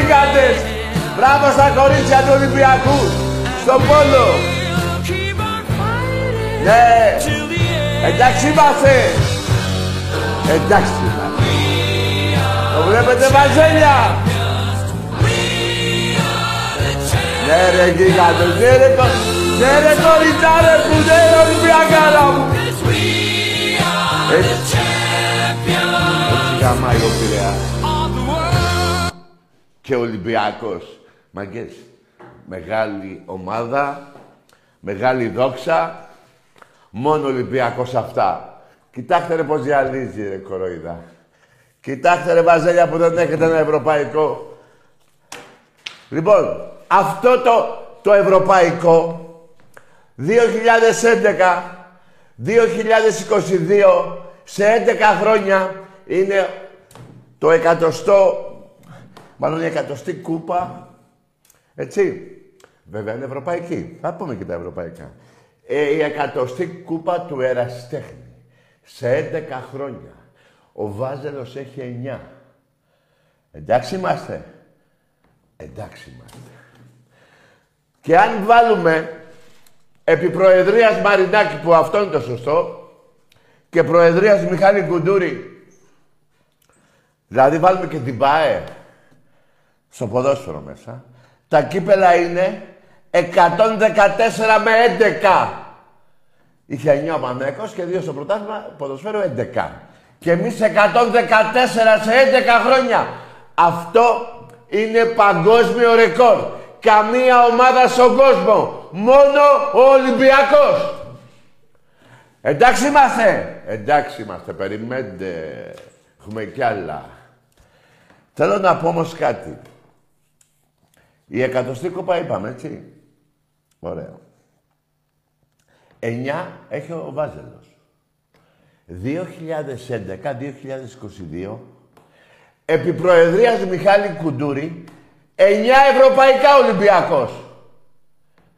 γίγαντες. Ναι ρε γίγαντες. Μπράβο στα κορίτσια του Ολυμπιακού. Στο πόλο. Ναι. Εντάξει είμαστε. Εντάξει είμαστε. Το βλέπετε βαζέλια. Ναι ρε γίγαντες. Ναι ρε, ναι ρε κοριτσάρε που ναι ρε Ολυμπιακάρα μου. Έτσι. Έτσι γαμάει ο Πειραιάς. Και ο Ολυμπιακός. Μαγκές. Μεγάλη ομάδα. Μεγάλη δόξα. Μόνο Ολυμπιακός αυτά. Κοιτάξτε ρε πως διαλύζει ρε κοροϊδά. Κοιτάξτε ρε βαζέλια που δεν έχετε ένα ευρωπαϊκό. Λοιπόν, αυτό το, το ευρωπαϊκό 2011, 2022, σε 11 χρόνια είναι το εκατοστό, μάλλον η εκατοστή κούπα, έτσι. Βέβαια είναι ευρωπαϊκή. Θα πούμε και τα ευρωπαϊκά. Ε, η εκατοστή κούπα του Εραστέχνη. Σε 11 χρόνια. Ο Βάζελος έχει 9. Εντάξει είμαστε. Εντάξει είμαστε. Και αν βάλουμε επί Προεδρίας Μαρινάκη, που αυτό είναι το σωστό, και Προεδρίας Μιχάλη Κουντούρη, δηλαδή βάλουμε και την ΠΑΕ στο ποδόσφαιρο μέσα, τα κύπελα είναι 114 με 11. Είχε 9 ο Πανέκος και 2 στο πρωτάθλημα, ποδοσφαίρο 11. Και εμείς 114 σε 11 χρόνια. Αυτό είναι παγκόσμιο ρεκόρ. Καμία ομάδα στον κόσμο. Μόνο ο Ολυμπιακός. Εντάξει είμαστε. Εντάξει είμαστε. Περιμένετε. Έχουμε κι άλλα. Θέλω να πω όμως κάτι. Η εκατοστή κόπα είπαμε, έτσι. Ωραία. Εννιά έχει ο Βάζελος. 2011-2022, επί Προεδρίας Μιχάλη Κουντούρη, εννιά Ευρωπαϊκά Ολυμπιακός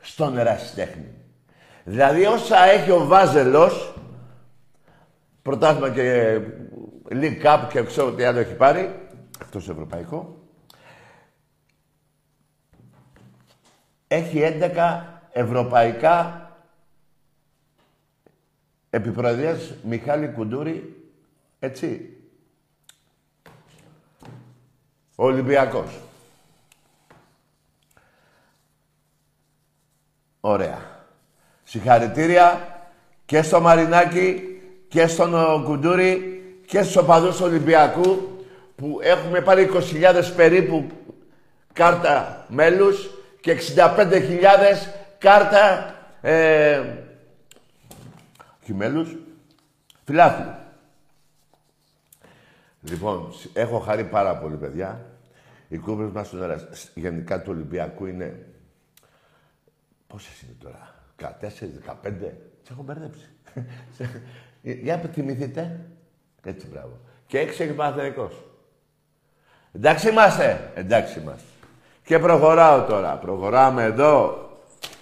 στον ερασιτέχνη. Δηλαδή όσα έχει ο Βάζελος, πρωτάθλημα και League Cup και ξέρω τι άλλο έχει πάρει, αυτός ευρωπαϊκό, έχει 11 ευρωπαϊκά επιπροεδρίας Μιχάλη Κουντούρη, έτσι. Ο Ολυμπιακός. Ωραία. Συγχαρητήρια και στο Μαρινάκι και στον Κουντούρη και στους οπαδούς Ολυμπιακού που έχουμε πάρει 20.000 περίπου κάρτα μέλους και 65.000 κάρτα ε, χειμέλους, φιλάθλου. Λοιπόν, έχω χαρεί πάρα πολύ, παιδιά. Οι κούπες μας στον αέρα, γενικά του Ολυμπιακού είναι... Πόσες είναι τώρα, 14, 15, τις έχω μπερδέψει. Για θυμηθείτε. Έτσι, μπράβο. Και έξι έχει Παναθηναϊκός. Εντάξει είμαστε. Εντάξει είμαστε. Και προχωράω τώρα. Προχωράμε εδώ.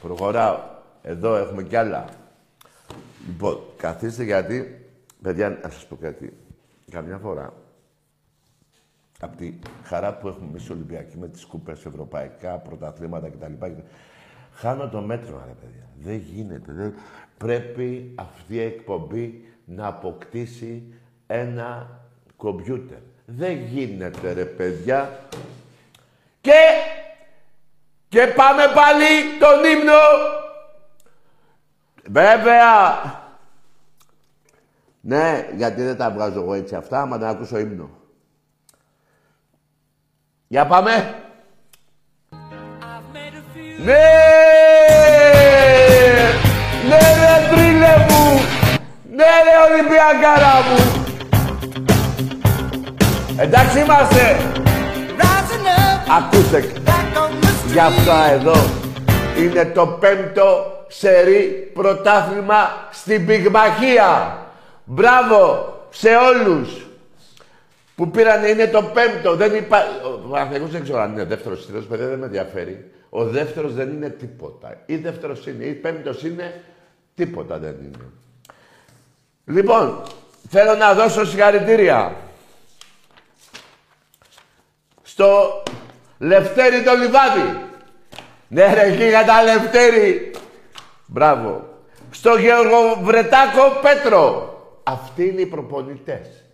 Προχωράω. Εδώ έχουμε κι άλλα. Λοιπόν, καθίστε γιατί, παιδιά, να σας πω κάτι. Καμιά φορά, από τη χαρά που έχουμε εμείς Ολυμπιακοί με τις κούπες ευρωπαϊκά, πρωταθλήματα κτλ. Χάνω το μέτρο, ρε παιδιά. Δεν γίνεται. Δεν... Πρέπει αυτή η εκπομπή να αποκτήσει ένα κομπιούτερ. Δεν γίνεται, ρε παιδιά. Και... Και πάμε πάλι τον ύμνο Βέβαια! Ναι, γιατί δεν τα βγάζω εγώ έτσι αυτά, άμα δεν ακούσω ύμνο. Για πάμε. Ναι! Ναι ρε τρίλε μου! Ναι ρε Ολυμπιακάρα μου! Εντάξει είμαστε! Ακούστε, για αυτά εδώ είναι το πέμπτο σερή πρωτάθλημα στην πυγμαχία. Μπράβο σε όλους που πήραν, είναι το πέμπτο. Δεν υπάρχει... Ο Παναθηναϊκός δεν ξέρω αν είναι δεύτερος τρίτος, παιδιά δεν με ενδιαφέρει. Ο δεύτερος δεν είναι τίποτα. Ή δεύτερος είναι, ή πέμπτος είναι, τίποτα δεν είναι. Λοιπόν, θέλω να δώσω συγχαρητήρια στο Λευτέρι το Λιβάδι. Ναι ρε γίγαντα Λευτέρι. Μπράβο. Στο Γεωργοβρετάκο Πέτρο. Αυτοί είναι οι προπονητές.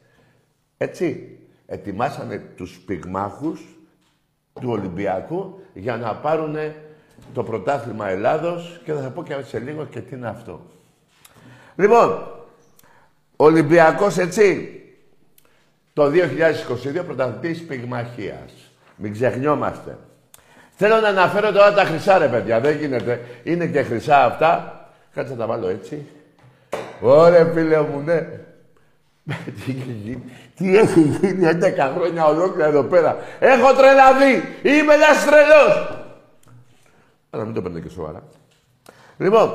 Έτσι. Ετοιμάσανε τους πυγμάχους του Ολυμπιακού για να πάρουν το πρωτάθλημα Ελλάδος και θα σα πω και σε λίγο και τι είναι αυτό. Λοιπόν, Ολυμπιακός έτσι, το 2022 πρωταθλητής πυγμαχίας. Μην ξεχνιόμαστε. Θέλω να αναφέρω τώρα τα χρυσά ρε παιδιά, δεν γίνεται. Είναι και χρυσά αυτά. Κάτσε να τα βάλω έτσι. Ωραία φίλε μου, ναι. τι έχει γίνει, τι έχει γίνει 11 χρόνια ολόκληρα εδώ πέρα; Έχω τρελαθεί, είμαι ένας τρελός. Αλλά μην το παίρνετε και σοβαρά. Λοιπόν,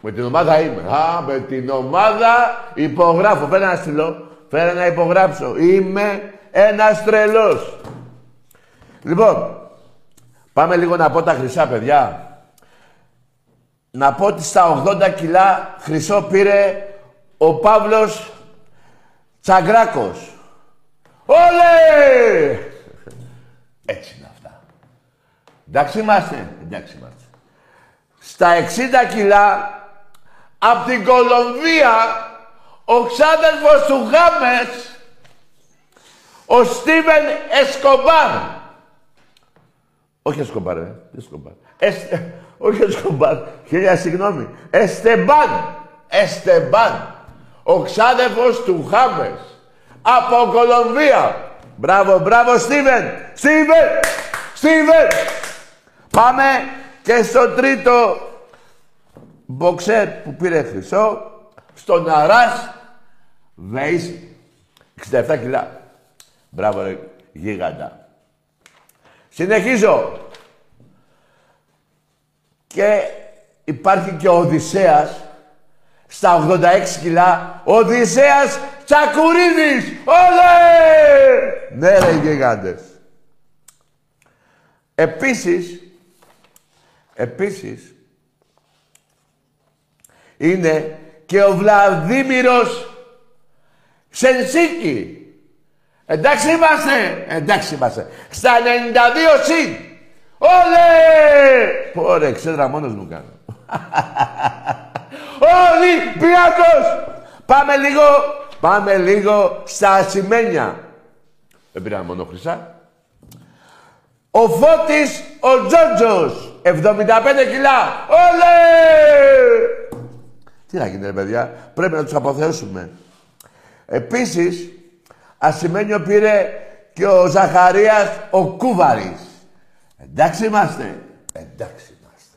με την ομάδα είμαι. Α, με την ομάδα υπογράφω. Φέρε ένα στυλό. Φέρε να υπογράψω. Είμαι ένας τρελός. Λοιπόν, πάμε λίγο να πω τα χρυσά, παιδιά. Να πω ότι στα 80 κιλά χρυσό πήρε ο Παύλος Τσαγκράκος. Όλε! Έτσι είναι αυτά. Εντάξει είμαστε. Εντάξει είμαστε. Στα 60 κιλά από την Κολομβία ο ξάδερφος του Γάμες ο Στίβεν Εσκομπάρ όχι Εσκομπάρ, ε. Εσκομπάρ. Εστε... Όχι Εσκομπάρ. Χίλια συγγνώμη. Εστεμπάν. Εστεμπάν. Ο ξάδερφος του Χάμες. Από Κολομβία. Μπράβο, μπράβο, Στίβεν. Στίβεν. Στίβεν. Πάμε και στο τρίτο μποξέρ που πήρε χρυσό. Στον Αράς Βέις. 67 κιλά. Μπράβο, ρε, γίγαντα. Συνεχίζω. Και υπάρχει και ο Οδυσσέας στα 86 κιλά. Οδυσσέας Τσακουρίδης. Όλε! Ναι ρε γιγάντες. Επίσης, επίσης, είναι και ο Βλαδίμηρος Σενσίκη. Εντάξει είμαστε. Εντάξει είμαστε. Στα 92 συν. Όλε! Ωραία, ξέδρα μόνος μου κάνω. Ολυμπιακός! Πάμε λίγο, πάμε λίγο στα ασημένια. Δεν πήραμε μόνο χρυσά. Ο Φώτης ο Τζότζος. 75 κιλά. Όλε! Τι να γίνει, παιδιά. Πρέπει να τους αποθέσουμε. Επίσης, Ασημένιο πήρε και ο Ζαχαρίας ο Κούβαρης. Εντάξει είμαστε. Εντάξει είμαστε.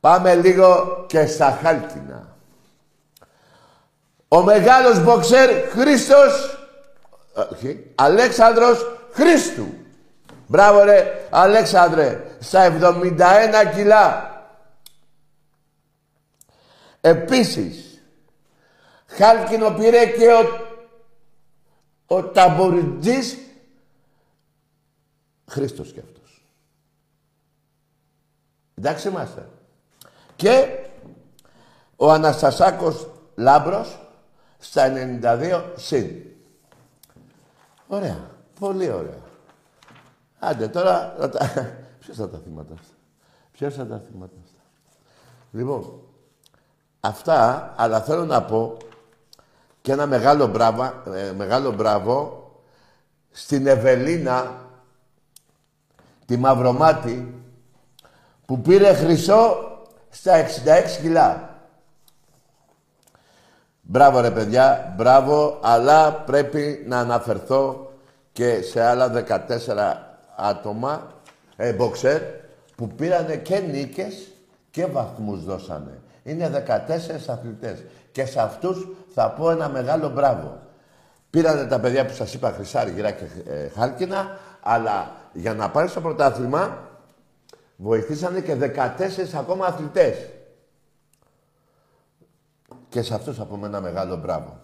Πάμε λίγο και στα Χάλκινα. Ο μεγάλος μποξέρ Χρήστος, όχι, Αλέξανδρος Χρήστου. Μπράβο ρε, Αλέξανδρε, στα 71 κιλά. Επίσης, Χάλκινο πήρε και ο ο ταμποριτζής Χρήστος κι αυτός. Εντάξει είμαστε. Και ο Αναστασάκος Λάμπρος στα 92 συν. Ωραία. Πολύ ωραία. Άντε τώρα... Ποιος θα τα θυμάται αυτά; Ποιος θα τα θυμάται αυτά; Λοιπόν, αυτά, αλλά θέλω να πω και ένα μεγάλο μπράβο, ε, μεγάλο μπράβο στην Ευελίνα, τη Μαυρομάτη, που πήρε χρυσό στα 66 κιλά. Μπράβο ρε παιδιά, μπράβο, αλλά πρέπει να αναφερθώ και σε άλλα 14 άτομα, ε, μποξέρ, που πήρανε και νίκες και βαθμούς δώσανε. Είναι 14 αθλητές. Και σε αυτούς θα πω ένα μεγάλο μπράβο. Πήρανε τα παιδιά που σας είπα χρυσά, αργυρά και ε, χάλκινα, αλλά για να πάρεις στο πρωτάθλημα βοηθήσανε και 14 ακόμα αθλητές. Και σε αυτούς θα πούμε ένα μεγάλο μπράβο.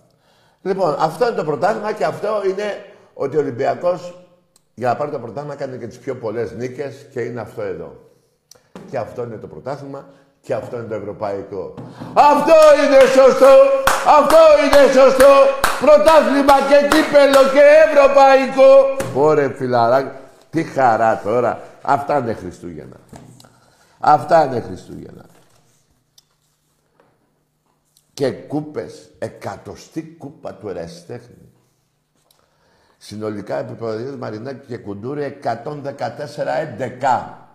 Λοιπόν, αυτό είναι το πρωτάθλημα και αυτό είναι ότι ο Ολυμπιακός για να πάρει το πρωτάθλημα κάνει και τις πιο πολλές νίκες και είναι αυτό εδώ. Και αυτό είναι το πρωτάθλημα Και αυτό είναι το ευρωπαϊκό. Αυτό είναι σωστό. Αυτό είναι σωστό. Πρωτάθλημα και κύπελο και ευρωπαϊκό. Ωρε φιλαράκι. Τι χαρά τώρα. Αυτά είναι Χριστούγεννα. Αυτά είναι Χριστούγεννα. Και κούπες. Εκατοστή κούπα του ερασιτέχνη. Συνολικά επί Μαρινάκη και Κουντούρη 114-11.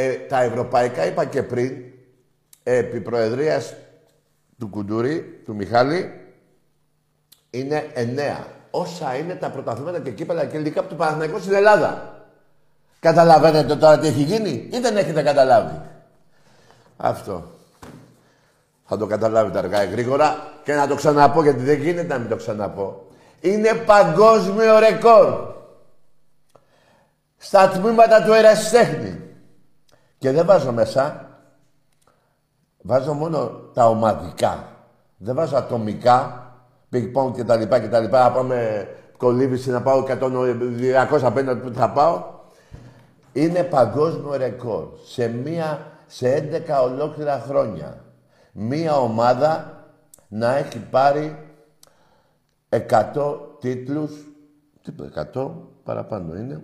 Ε, τα ευρωπαϊκά είπα και πριν, επί προεδρίας του Κουντούρη, του Μιχάλη, είναι εννέα. Όσα είναι τα πρωταθλήματα και κύπελα και από του Παναθηναϊκούς στην Ελλάδα. Καταλαβαίνετε τώρα τι έχει γίνει ή δεν έχετε καταλάβει; Αυτό. Θα το καταλάβετε αργά γρήγορα και να το ξαναπώ γιατί δεν γίνεται να μην το ξαναπώ. Είναι παγκόσμιο ρεκόρ. Στα τμήματα του ερασιτέχνη. Και δεν βάζω μέσα. Βάζω μόνο τα ομαδικά. Δεν βάζω ατομικά. Πικ-πονγκ και τα λοιπά και τα λοιπά. Να πάμε κολύβηση να πάω 250 που θα πάω. Είναι παγκόσμιο ρεκόρ. Σε, μία, σε 11 ολόκληρα χρόνια. Μία ομάδα να έχει πάρει 100 τίτλους. Τι 100 παραπάνω είναι.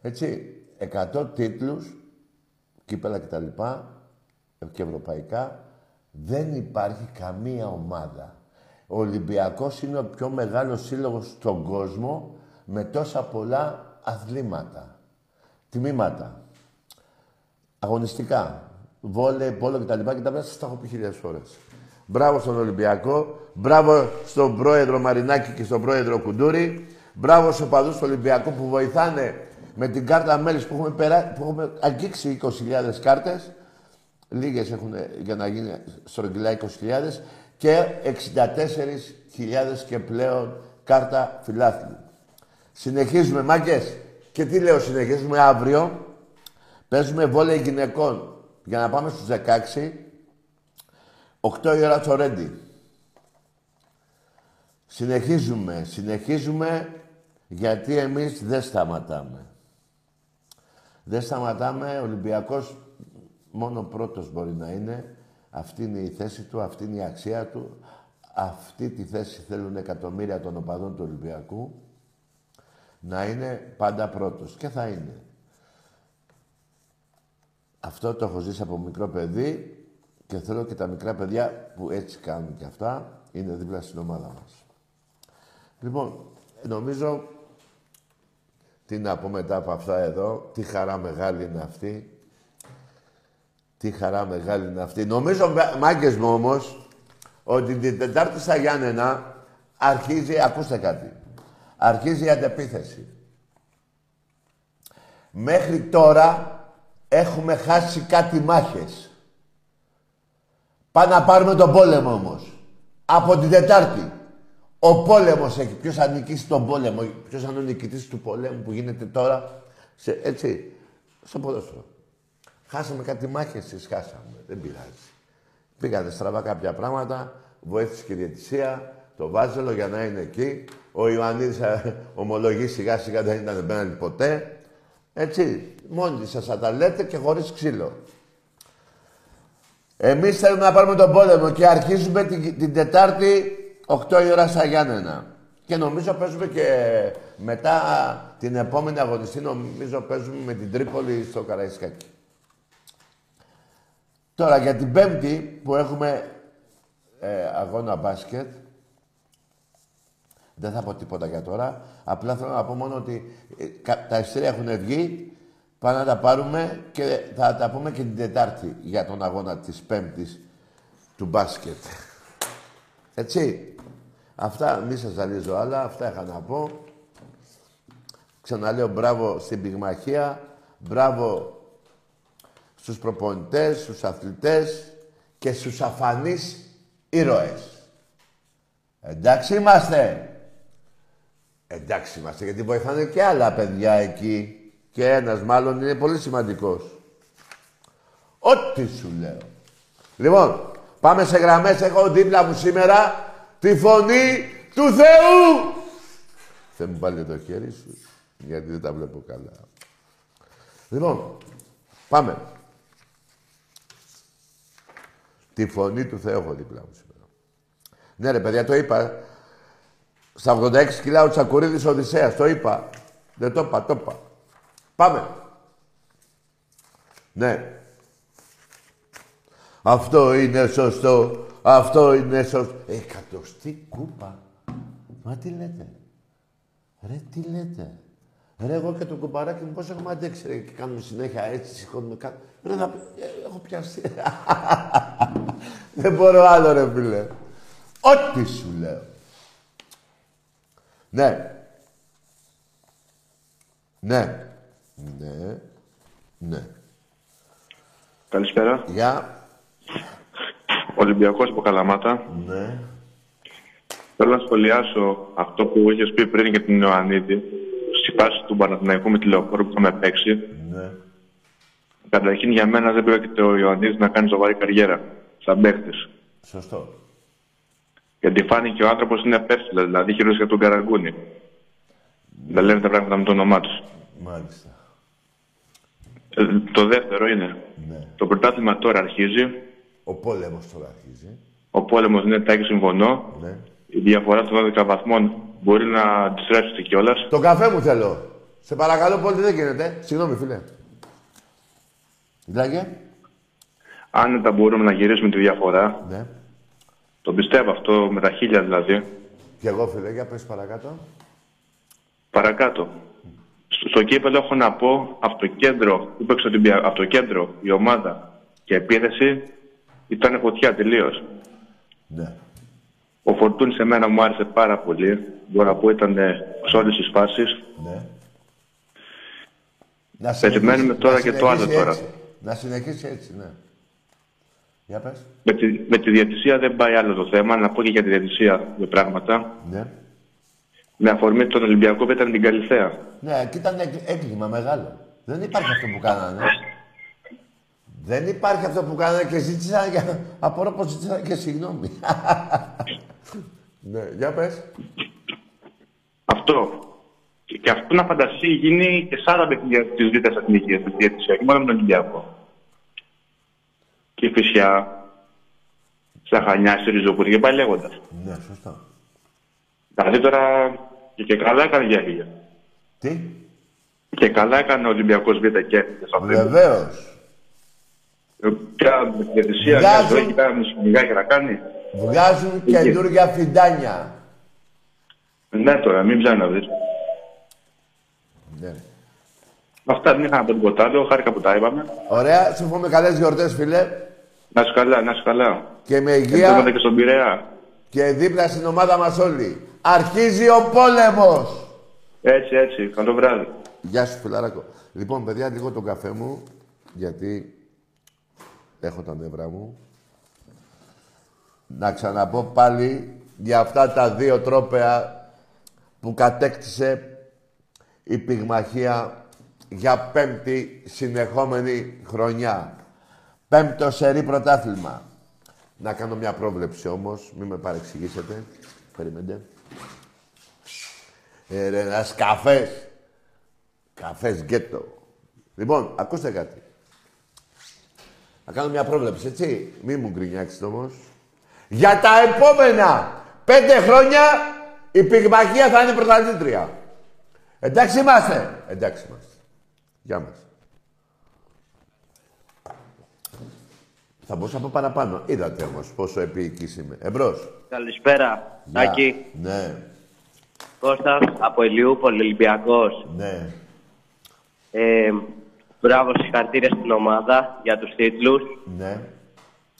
Έτσι. 100 τίτλους, κύπελα κτλ. και ευρωπαϊκά, δεν υπάρχει καμία ομάδα. Ο Ολυμπιακός είναι ο πιο μεγάλος σύλλογος στον κόσμο με τόσα πολλά αθλήματα, τμήματα, αγωνιστικά, βόλε, πόλο κτλ. Και τα σας τα έχω πει χιλιάδες φορές. Μπράβο στον Ολυμπιακό, μπράβο στον πρόεδρο Μαρινάκη και στον πρόεδρο Κουντούρη, μπράβο στους οπαδούς του Ολυμπιακού που βοηθάνε με την κάρτα μέλης που έχουμε, περά... που έχουμε αγγίξει 20.000 κάρτες, λίγες έχουν για να γίνει στρογγυλά 20.000 και 64.000 και πλέον κάρτα φιλάθλου. Συνεχίζουμε, μάγκες. Και τι λέω, συνεχίζουμε αύριο. Παίζουμε βόλεϊ γυναικών για να πάμε στους 16. 8 η ώρα το Ρέντι. Συνεχίζουμε, συνεχίζουμε γιατί εμείς δεν σταματάμε. Δεν σταματάμε. Ο Ολυμπιακός μόνο πρώτος μπορεί να είναι. Αυτή είναι η θέση του, αυτή είναι η αξία του. Αυτή τη θέση θέλουν εκατομμύρια των οπαδών του Ολυμπιακού. Να είναι πάντα πρώτος. Και θα είναι. Αυτό το έχω ζήσει από μικρό παιδί και θέλω και τα μικρά παιδιά που έτσι κάνουν και αυτά είναι δίπλα στην ομάδα μας. Λοιπόν, νομίζω τι να πω μετά από αυτά εδώ, τι χαρά μεγάλη είναι αυτή. Τι χαρά μεγάλη είναι αυτή. Νομίζω, μάγκες μου όμως, ότι την Τετάρτη στα Γιάννενα αρχίζει, ακούστε κάτι, αρχίζει η αντεπίθεση. Μέχρι τώρα έχουμε χάσει κάτι μάχες. Πάμε να πάρουμε τον πόλεμο όμως. Από την Τετάρτη. Ο πόλεμος έχει. Ποιος θα νικήσει τον πόλεμο. Ποιος θα είναι ο νικητής του πολέμου που γίνεται τώρα. Σε, έτσι. Στο ποδόσφαιρο. Χάσαμε κάτι μάχες, εσείς χάσαμε. Δεν πειράζει. Πήγατε στραβά κάποια πράγματα. Βοήθησε και η διαιτησία. Το Βάζελο για να είναι εκεί. Ο Ιωαννίδης ομολογεί σιγά σιγά δεν ήταν πέναντι ποτέ. Έτσι. Μόνοι σας θα τα λέτε και χωρίς ξύλο. Εμείς θέλουμε να πάρουμε τον πόλεμο και αρχίζουμε την, την Τετάρτη 8 η ώρα στα Γιάννενα. Και νομίζω παίζουμε και μετά την επόμενη αγωνιστή, νομίζω παίζουμε με την Τρίπολη στο Καραϊσκάκι. Τώρα για την Πέμπτη που έχουμε ε, αγώνα μπάσκετ, δεν θα πω τίποτα για τώρα. Απλά θέλω να πω μόνο ότι ε, τα ειστήρια έχουν βγει. Πάμε να τα πάρουμε και θα τα πούμε και την Τετάρτη για τον αγώνα της Πέμπτης του μπάσκετ. Έτσι. Αυτά, μη σας ζαλίζω άλλα, αυτά είχα να πω. Ξαναλέω μπράβο στην πυγμαχία, μπράβο στους προπονητές, στους αθλητές και στους αφανείς ήρωες. Εντάξει είμαστε. Εντάξει είμαστε, γιατί βοηθάνε και άλλα παιδιά εκεί. Και ένας μάλλον είναι πολύ σημαντικός. Ό,τι σου λέω. Λοιπόν, πάμε σε γραμμές. Έχω δίπλα μου σήμερα τη φωνή του Θεού. Θε μου πάλι το χέρι σου, γιατί δεν τα βλέπω καλά. Λοιπόν, Πάμε. Τη φωνή του Θεού έχω δίπλα μου σήμερα. Ναι ρε παιδιά, το είπα. Στα 86 κιλά ο Τσακουρίδης Οδυσσέας, το είπα. Δεν το είπα, το είπα. Πάμε. Ναι. Αυτό είναι σωστό. Αυτό είναι σωστό. Εκατοστή κούπα. Μα τι λέτε. Ρε, τι λέτε. Ρε, εγώ και το κουμπαράκι μου πώς έχουμε αντέξει ρε, και κάνουμε συνέχεια έτσι, σηκώνουμε κάτω. Ρε, να... Ε, έχω πιάσει. Δεν μπορώ άλλο, ρε, φίλε. Ό,τι σου λέω. Ναι. Ναι. Ναι. Ναι. Καλησπέρα. Γεια. Ολυμπιακός από Καλαμάτα. Ναι. Θέλω να σχολιάσω αυτό που είχες πει πριν για την Ιωαννίδη. Στη φάση του Παναθηναϊκού με τη λεωφόρο που είχαμε παίξει. Ναι. Καταρχήν για μένα δεν πρόκειται ο Ιωαννίδης να κάνει σοβαρή καριέρα σαν παίχτη. Σωστό. Γιατί φάνηκε ο άνθρωπος είναι πέφτυλα, δηλαδή χειρότερο για τον Καραγκούνη. Δεν λένε τα πράγματα με το όνομά τους. Μάλιστα. Ε, το δεύτερο είναι. Ναι. Το πρωτάθλημα τώρα αρχίζει. Ο πόλεμος τώρα αρχίζει. Ο πόλεμος είναι τάκι συμφωνώ. Ναι. Η διαφορά των 12 βαθμών μπορεί να αντιστρέψει κιόλας. Το καφέ μου θέλω. Σε παρακαλώ πολύ δεν γίνεται. Συγγνώμη φίλε. Μιλάγε. Αν τα μπορούμε να γυρίσουμε τη διαφορά, Ναι. το πιστεύω αυτό με τα χίλια δηλαδή. Και εγώ φίλε, για πες παρακάτω. Παρακάτω. Στο στο κύπελο έχω να πω από το κέντρο που παίξε ο Ολυμπια- από το κέντρο η ομάδα και επίθεση ήταν φωτιά τελείως. Ναι. Ο Φορτούνης σε μένα μου άρεσε πάρα πολύ. Μπορώ να πω ήταν ε, σε όλες τις φάσεις. Ναι. Να Περιμένουμε συνεχίσει- τώρα να και το άλλο συνεχίσει τώρα. έτσι. Να συνεχίσει έτσι, ναι. Για πες. Με τη, με τη διαιτησία δεν πάει άλλο το θέμα. Να πω και για τη διαιτησία δύο πράγματα. Ναι. Με αφορμή τον Ολυμπιακό που ήταν την Καλυθέα. Ναι, και ήταν έγκλη- έγκλημα μεγάλο. Δεν υπάρχει αυτό που κάνανε. Δεν υπάρχει αυτό που κάνανε και ζήτησαν για... Απορώ πως ζήτησαν και συγγνώμη. ναι, για πες. Αυτό. Και, και αυτό να φανταστεί γίνει και σε άλλα παιχνίδια τη Β' Εθνική τη διαιτησία, και μόνο με τον Ολυμπιακό. Και η Φυσιά, στα Χανιά, στη Ριζούπολη και πάει λέγοντας. Ναι, σωστό. Δηλαδή τώρα και, και καλά έκανε για χίλια. Τι; Και καλά έκανε ο Ολυμπιακός Β' και έφυγε σε αυτό. Βεβαίως. Ε, Πια με τη διαιτησία, μια Βγάζουν- ζωή και κάνα μισομιγάκι να κάνει; Βγάζουν καινούργια φιντάνια. Ναι, τώρα, μην ψάχνει να δεις. Ναι. Αυτά δεν είχα να πω τίποτα άλλο. Χάρηκα που τα είπαμε. Ωραία, σου εύχομαι καλές γιορτές, φίλε. Να σου καλά, να σου καλά. Και με Ευχαριστώ υγεία και στον Πειραιά. και δίπλα στην ομάδα μας όλοι. Αρχίζει ο πόλεμος. Έτσι, έτσι. Καλό βράδυ. Γεια σου, φιλαράκο. Λοιπόν, παιδιά, λίγο τον καφέ μου, γιατί έχω τα νευρά μου. Να ξαναπώ πάλι για αυτά τα δύο τρόπαια που κατέκτησε η πυγμαχία για πέμπτη συνεχόμενη χρονιά. Πέμπτο σερή πρωτάθλημα. Να κάνω μια πρόβλεψη όμως, μην με παρεξηγήσετε. Περιμένετε. Ε, ρε, ένας καφές. Καφές γκέτο. Λοιπόν, ακούστε κάτι. Θα κάνω μια πρόβλεψη, έτσι. Μη μου γκρινιάξετε όμως. Για τα επόμενα πέντε χρόνια η πυγμαχία θα είναι πρωταθλήτρια. Εντάξει είμαστε. Εντάξει είμαστε. Γεια μας. Θα μπορούσα να πω παραπάνω. Είδατε όμως πόσο επίοικης είμαι. Εμπρός. Καλησπέρα, Γεια. Τάκη. Ναι, Κώστας, από Ηλιούπολη, Ολυμπιακός. ναι. Ε, μπράβο, συγχαρητήρια στην ομάδα για τους τίτλους. Ναι.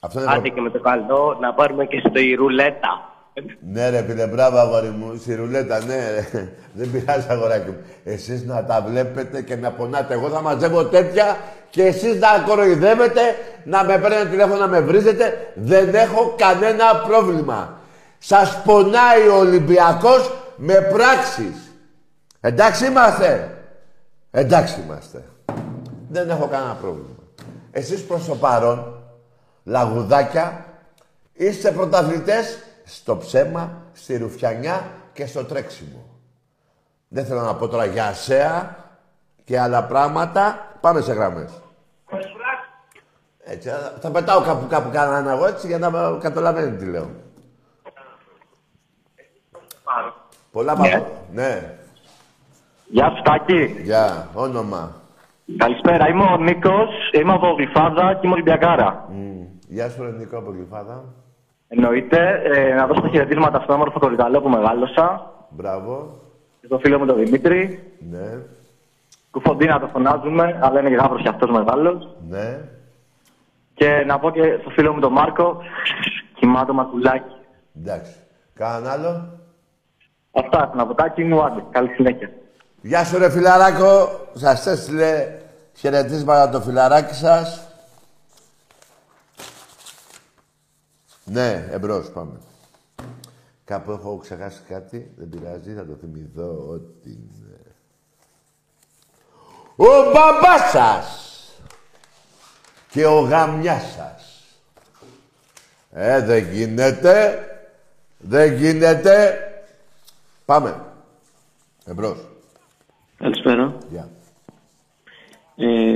Αυτό είναι Άντε και με το καλό να πάρουμε και στο η ρουλέτα. Ναι ρε φίλε, μπράβο αγόρι μου, στη ρουλέτα, ναι ρε. Δεν πειράζει αγοράκι μου. Εσείς να τα βλέπετε και να πονάτε. Εγώ θα μαζεύω τέτοια και εσείς να κοροϊδεύετε, να με παίρνετε τηλέφωνο, να με βρίζετε. Δεν έχω κανένα πρόβλημα. Σας πονάει ο Ολυμπιακός με πράξεις. Εντάξει είμαστε. Εντάξει είμαστε. Δεν έχω κανένα πρόβλημα. Εσείς προς το παρόν, λαγουδάκια, είστε πρωταθλητές στο ψέμα, στη ρουφιανιά και στο τρέξιμο. Δεν θέλω να πω τώρα για ασέα και άλλα πράγματα. Πάμε σε γραμμές. Έτσι, θα- θα πετάω κάπου κάπου κανένα εγώ έτσι για να καταλαβαίνει τι λέω. Πολλά Ναι. παπά. Ναι. Γεια σου, Τάκη. Γεια. Όνομα. Καλησπέρα. Είμαι ο Νίκος, είμαι από Γλυφάδα και είμαι Ολυμπιακάρα. Μμ. Γεια σου, ρε Νικό από Γλυφάδα. Εννοείται, ε, να δώσω τα χαιρετίσματα στον όμορφο κορυδαλό που μεγάλωσα Μπράβο. και στον φίλο μου τον Δημήτρη. Ναι. Κουφοντίνα το φωνάζουμε, αλλά είναι γάβρος και αυτός μεγάλος. Ναι. Και να πω και στον φίλο μου τον Μάρκο, κοιμάτο μακουλάκι. Εντάξει. Κάνα άλλο. Αυτά έχουν από τάκι μου, άντε. Καλή συνέχεια. Γεια σου ρε φιλαράκο. Σας έστειλε χαιρετίσματα το φιλαράκι σας. Ναι, εμπρός πάμε. Κάπου έχω ξεχάσει κάτι, δεν πειράζει, θα το θυμηθώ ότι είναι. Ο μπαμπάς σας και ο γαμιάς σας. Ε, δεν γίνεται, δεν γίνεται. Πάμε. Εμπρός. Καλησπέρα. Γεια. Ε,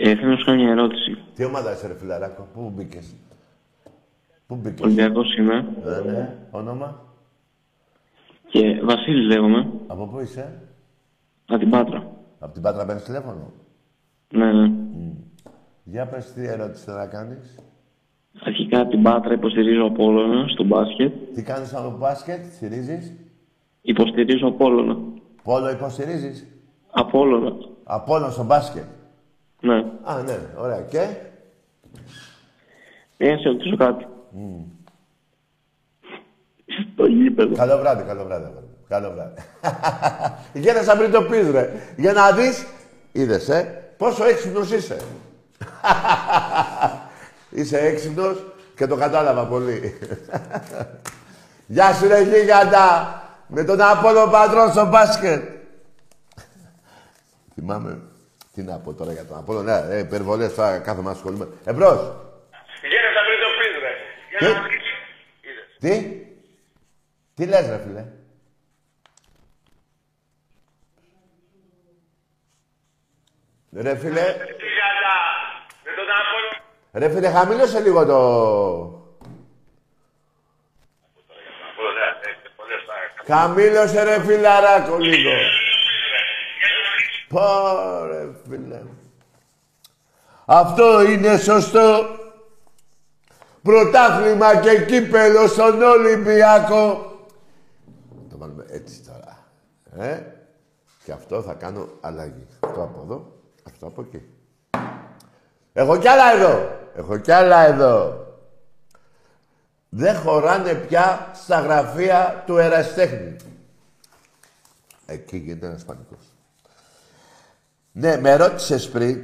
ε, θέλω να σου κάνω μια ερώτηση. Τι ομάδα είσαι ρε φιλαράκο, πού μπήκες; Πού μπήκες; Ολυμπιακός είμαι Ε, ναι, όνομα; και Βασίλης λέγομαι, Από πού είσαι; από την Πάτρα. Από την Πάτρα παίρνεις τηλέφωνο; Ναι, ναι. Για πες τι ερώτηση θέλω να κάνεις. Αρχικά από την Πάτρα υποστηρίζω Απόλλωνα στο μπάσκετ. Τι κάνεις από μπάσκετ, στηρίζεις; Υποστηρίζω Απόλλωνα. Πόλο υποστηρίζεις; Απόλλωνα. Απόλυτο στο μπάσκετ; Ναι. Α, ναι, ωραία. Και; Πήγα να σε ρωτήσω κάτι. Στο γήπεδο. Καλό βράδυ, καλό βράδυ. αγόρι μου. Καλό βράδυ. Για να σαν πριν το πεις, ρε. Για να δεις, είδες, ε, πόσο έξυπνος είσαι. είσαι έξυπνος και το κατάλαβα πολύ. Γεια σου, ρε γίγαντα. Με τον Απόλλω Πατρόν στο μπάσκετ. Θυμάμαι. Τι να πω τώρα για τον Απόλλω. Ναι, ε, υπερβολές τώρα κάθομαι να ασχολούμαι. Εμπρός. Γένε σαν πριν το πεις, ρε. Για να Τι; δεις. Είδες. Τι; Τι λες, ρε φίλε; Ρε φίλε, Γιγαντά. Με τον Απόλλω. ρε φίλε, χαμήλωσε λίγο το... Απόλλω, ναι, έχετε πολλές τα- Χαμήλωσε ρε φιλαράκο λίγο. Πω ρε φίλε. Αυτό είναι σωστό. Πρωτάθλημα και κύπελο στον Ολυμπιακό. Το βάλουμε έτσι τώρα. Ε; Και αυτό θα κάνω αλλαγή. Αυτό από εδώ, αυτό από εκεί. Έχω κι άλλα εδώ. Έχω κι άλλα εδώ. Δεν χωράνε πια στα γραφεία του εραστέχνη. Εκεί γίνεται ένας πανικός. Ναι, με ρώτησες πριν.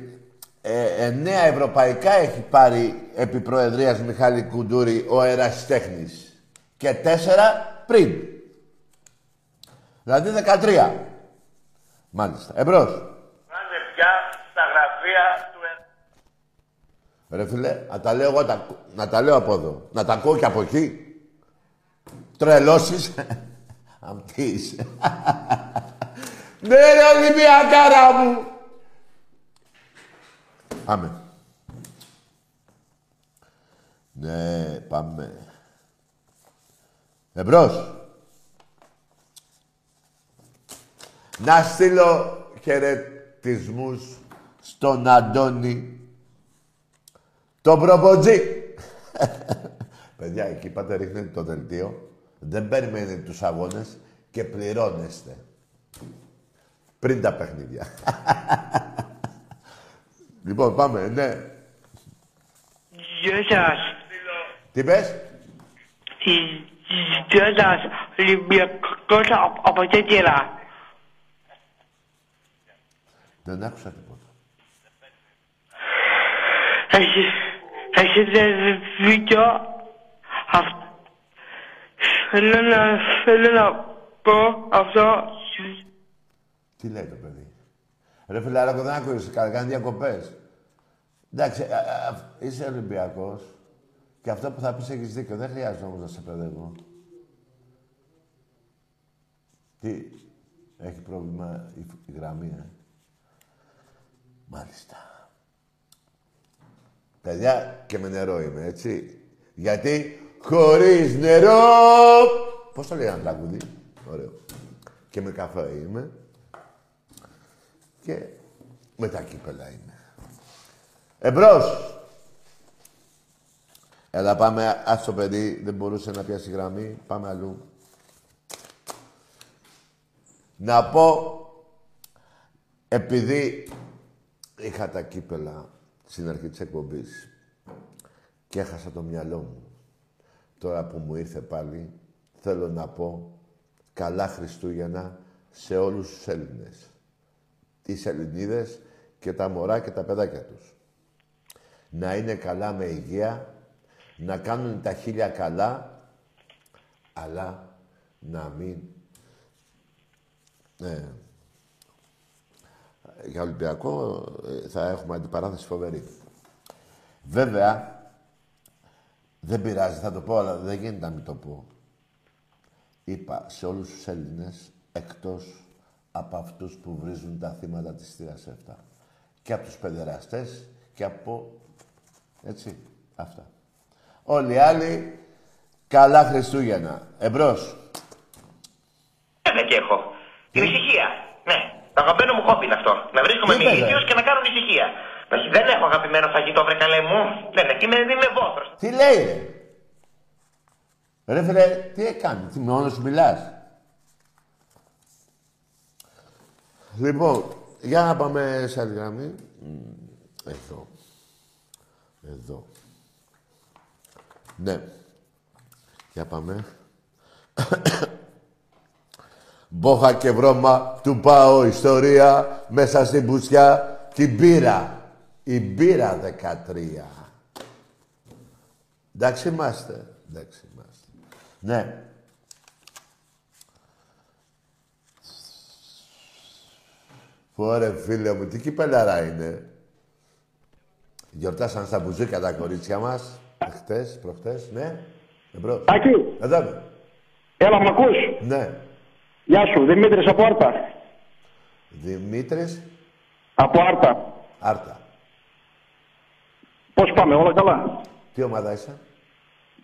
Ε, εννέα ευρωπαϊκά έχει πάρει επί Προεδρίας Μιχάλη Κουντούρη ο ερασιτέχνης. Και τέσσερα πριν. Δηλαδή 13. Μάλιστα. Εμπρός. Πάνε πια στα γραφεία του ε- Ρε φίλε, να τα λέω εγώ, τα- να τα λέω από εδώ. Να τα ακούω και από εκεί. Τρελώσεις. Αμπτής. ναι ρε Ολυμπιακάρα μου. Πάμε. Ναι, πάμε. Εμπρός. Να στείλω χαιρετισμούς στον Αντώνη τον προποτζή. Παιδιά, εκεί πάτε ρίχνετε το δελτίο. Δεν περιμένετε τους αγώνες και πληρώνεστε. Πριν τα παιχνίδια. λοιπόν, πάμε, ναι. Γεια σας. Τι πες; Γεια σας. Ολυμπιακός απ- από Κέκυρα. Δεν άκουσα τίποτα. Έχει- Έχετε δίκιο. Αυ- Θέλω να, θέλω να πω αυτό. Τι λέει το παιδί; Ρε φιλαράκο, δεν άκουσες, κα- κάνει διακοπές. Εντάξει, α, α, είσαι Ολυμπιακός. Και αυτό που θα πεις έχεις δίκιο. Δεν χρειάζεται όμως να σε παιδεύω. Τι, έχει πρόβλημα η, η γραμμή, ε; Μάλιστα. Παιδιά, και με νερό είμαι, έτσι. Γιατί χωρίς νερό... Πώς το λέει ένα τραγούδι; Ωραίο. Και με καφέ είμαι. Και με τα κύπελα είμαι. Εμπρός. Έλα πάμε, ας το παιδί, δεν μπορούσε να πιάσει γραμμή. Πάμε αλλού. Να πω, επειδή είχα τα κύπελα στην αρχή της εκπομπής και έχασα το μυαλό μου, τώρα που μου ήρθε πάλι, θέλω να πω καλά Χριστούγεννα σε όλους τους Έλληνες. Τις Ελληνίδες και τα μωρά και τα παιδάκια τους. Να είναι καλά με υγεία, να κάνουν τα χίλια καλά, αλλά να μην... Ναι. Για Ολυμπιακό ε, θα έχουμε αντιπαράθεση φοβερή. Βέβαια, δεν πειράζει, θα το πω, αλλά δεν γίνεται να μην το πω. Είπα σε όλους τους Έλληνες, εκτός από αυτούς που βρίζουν τα θύματα της θύρας 7. Και από τους παιδεραστές και από... Έτσι, αυτά. Όλοι οι άλλοι, καλά Χριστούγεννα. Εμπρός. Δεν και έχω. Την ησυχία. Ναι. Το αγαπημένο μου χόμπι είναι αυτό. Να βρίσκομαι Τι με είπες, ρε; ηλίθιους και να κάνω ησυχία. Όχι, δεν έχω αγαπημένο φαγητό, βρε καλέ μου. Δεν έχω. Είμαι, είμαι βόθρος. Τι λέει, ρε; Ρε φίλε, τι έκανες, τι μόνος σου μιλάς; Λοιπόν, για να πάμε σε άλλη γραμμή. Μμ, Εδώ. Εδώ. Ναι. Για πάμε. Μπόχα και βρώμα, του πάω ιστορία, μέσα στην πουσιά, την πύρα. Η μπύρα 13. Εντάξει είμαστε. Εντάξει είμαστε. Ναι. Ωραία φίλε μου, τι κυπελάρα είναι. Γιορτάσαν στα μπουζούκια τα κορίτσια μας. Χτες, προχτές, ναι. Εμπρός. Τάκη, Εδώ είμαι. έλα μ' ακούς. Ναι. Γεια σου, Δημήτρης από Άρτα. Δημήτρης Από Άρτα. Άρτα. Πώς πάμε, όλα καλά; Τι ομάδα είσαι;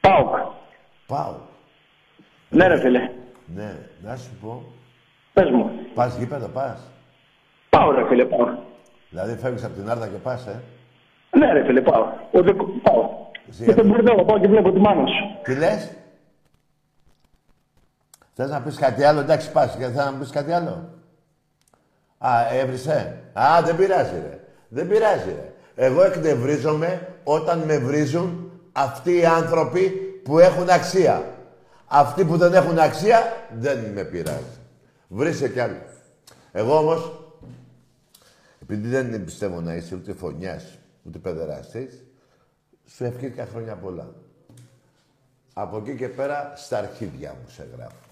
Πάοκ. Πάω. Ναι ρε φίλε, Ναι, να σου πω. πες μου. Πας γήπεδο, πας. Πάω ρε φίλε, πάω. Δηλαδή φεύγεις από την Άρτα και πας, ε. Ναι ρε φίλε, πάω. Ούτε πάω. Εσύ, Ούτε ε. μπουρδέλο, πάω και βλέπω τη μάνα σου. Τι λες; Θες να πεις κάτι άλλο, εντάξει πας. Και θες να πεις κάτι άλλο; Α, έβρισε; Α, δεν πειράζει ρε. Δεν πειράζει ρε. Εγώ εκνευρίζομαι όταν με βρίζουν αυτοί οι άνθρωποι που έχουν αξία. Αυτοί που δεν έχουν αξία δεν με πειράζει. Βρίσκε κι άλλο. Εγώ όμως, επειδή δεν πιστεύω να είσαι ούτε φωνιάς, ούτε παιδεραστής, σου ευχήθηκα χρόνια πολλά. Από εκεί και πέρα στα αρχίδια μου σε γράφω.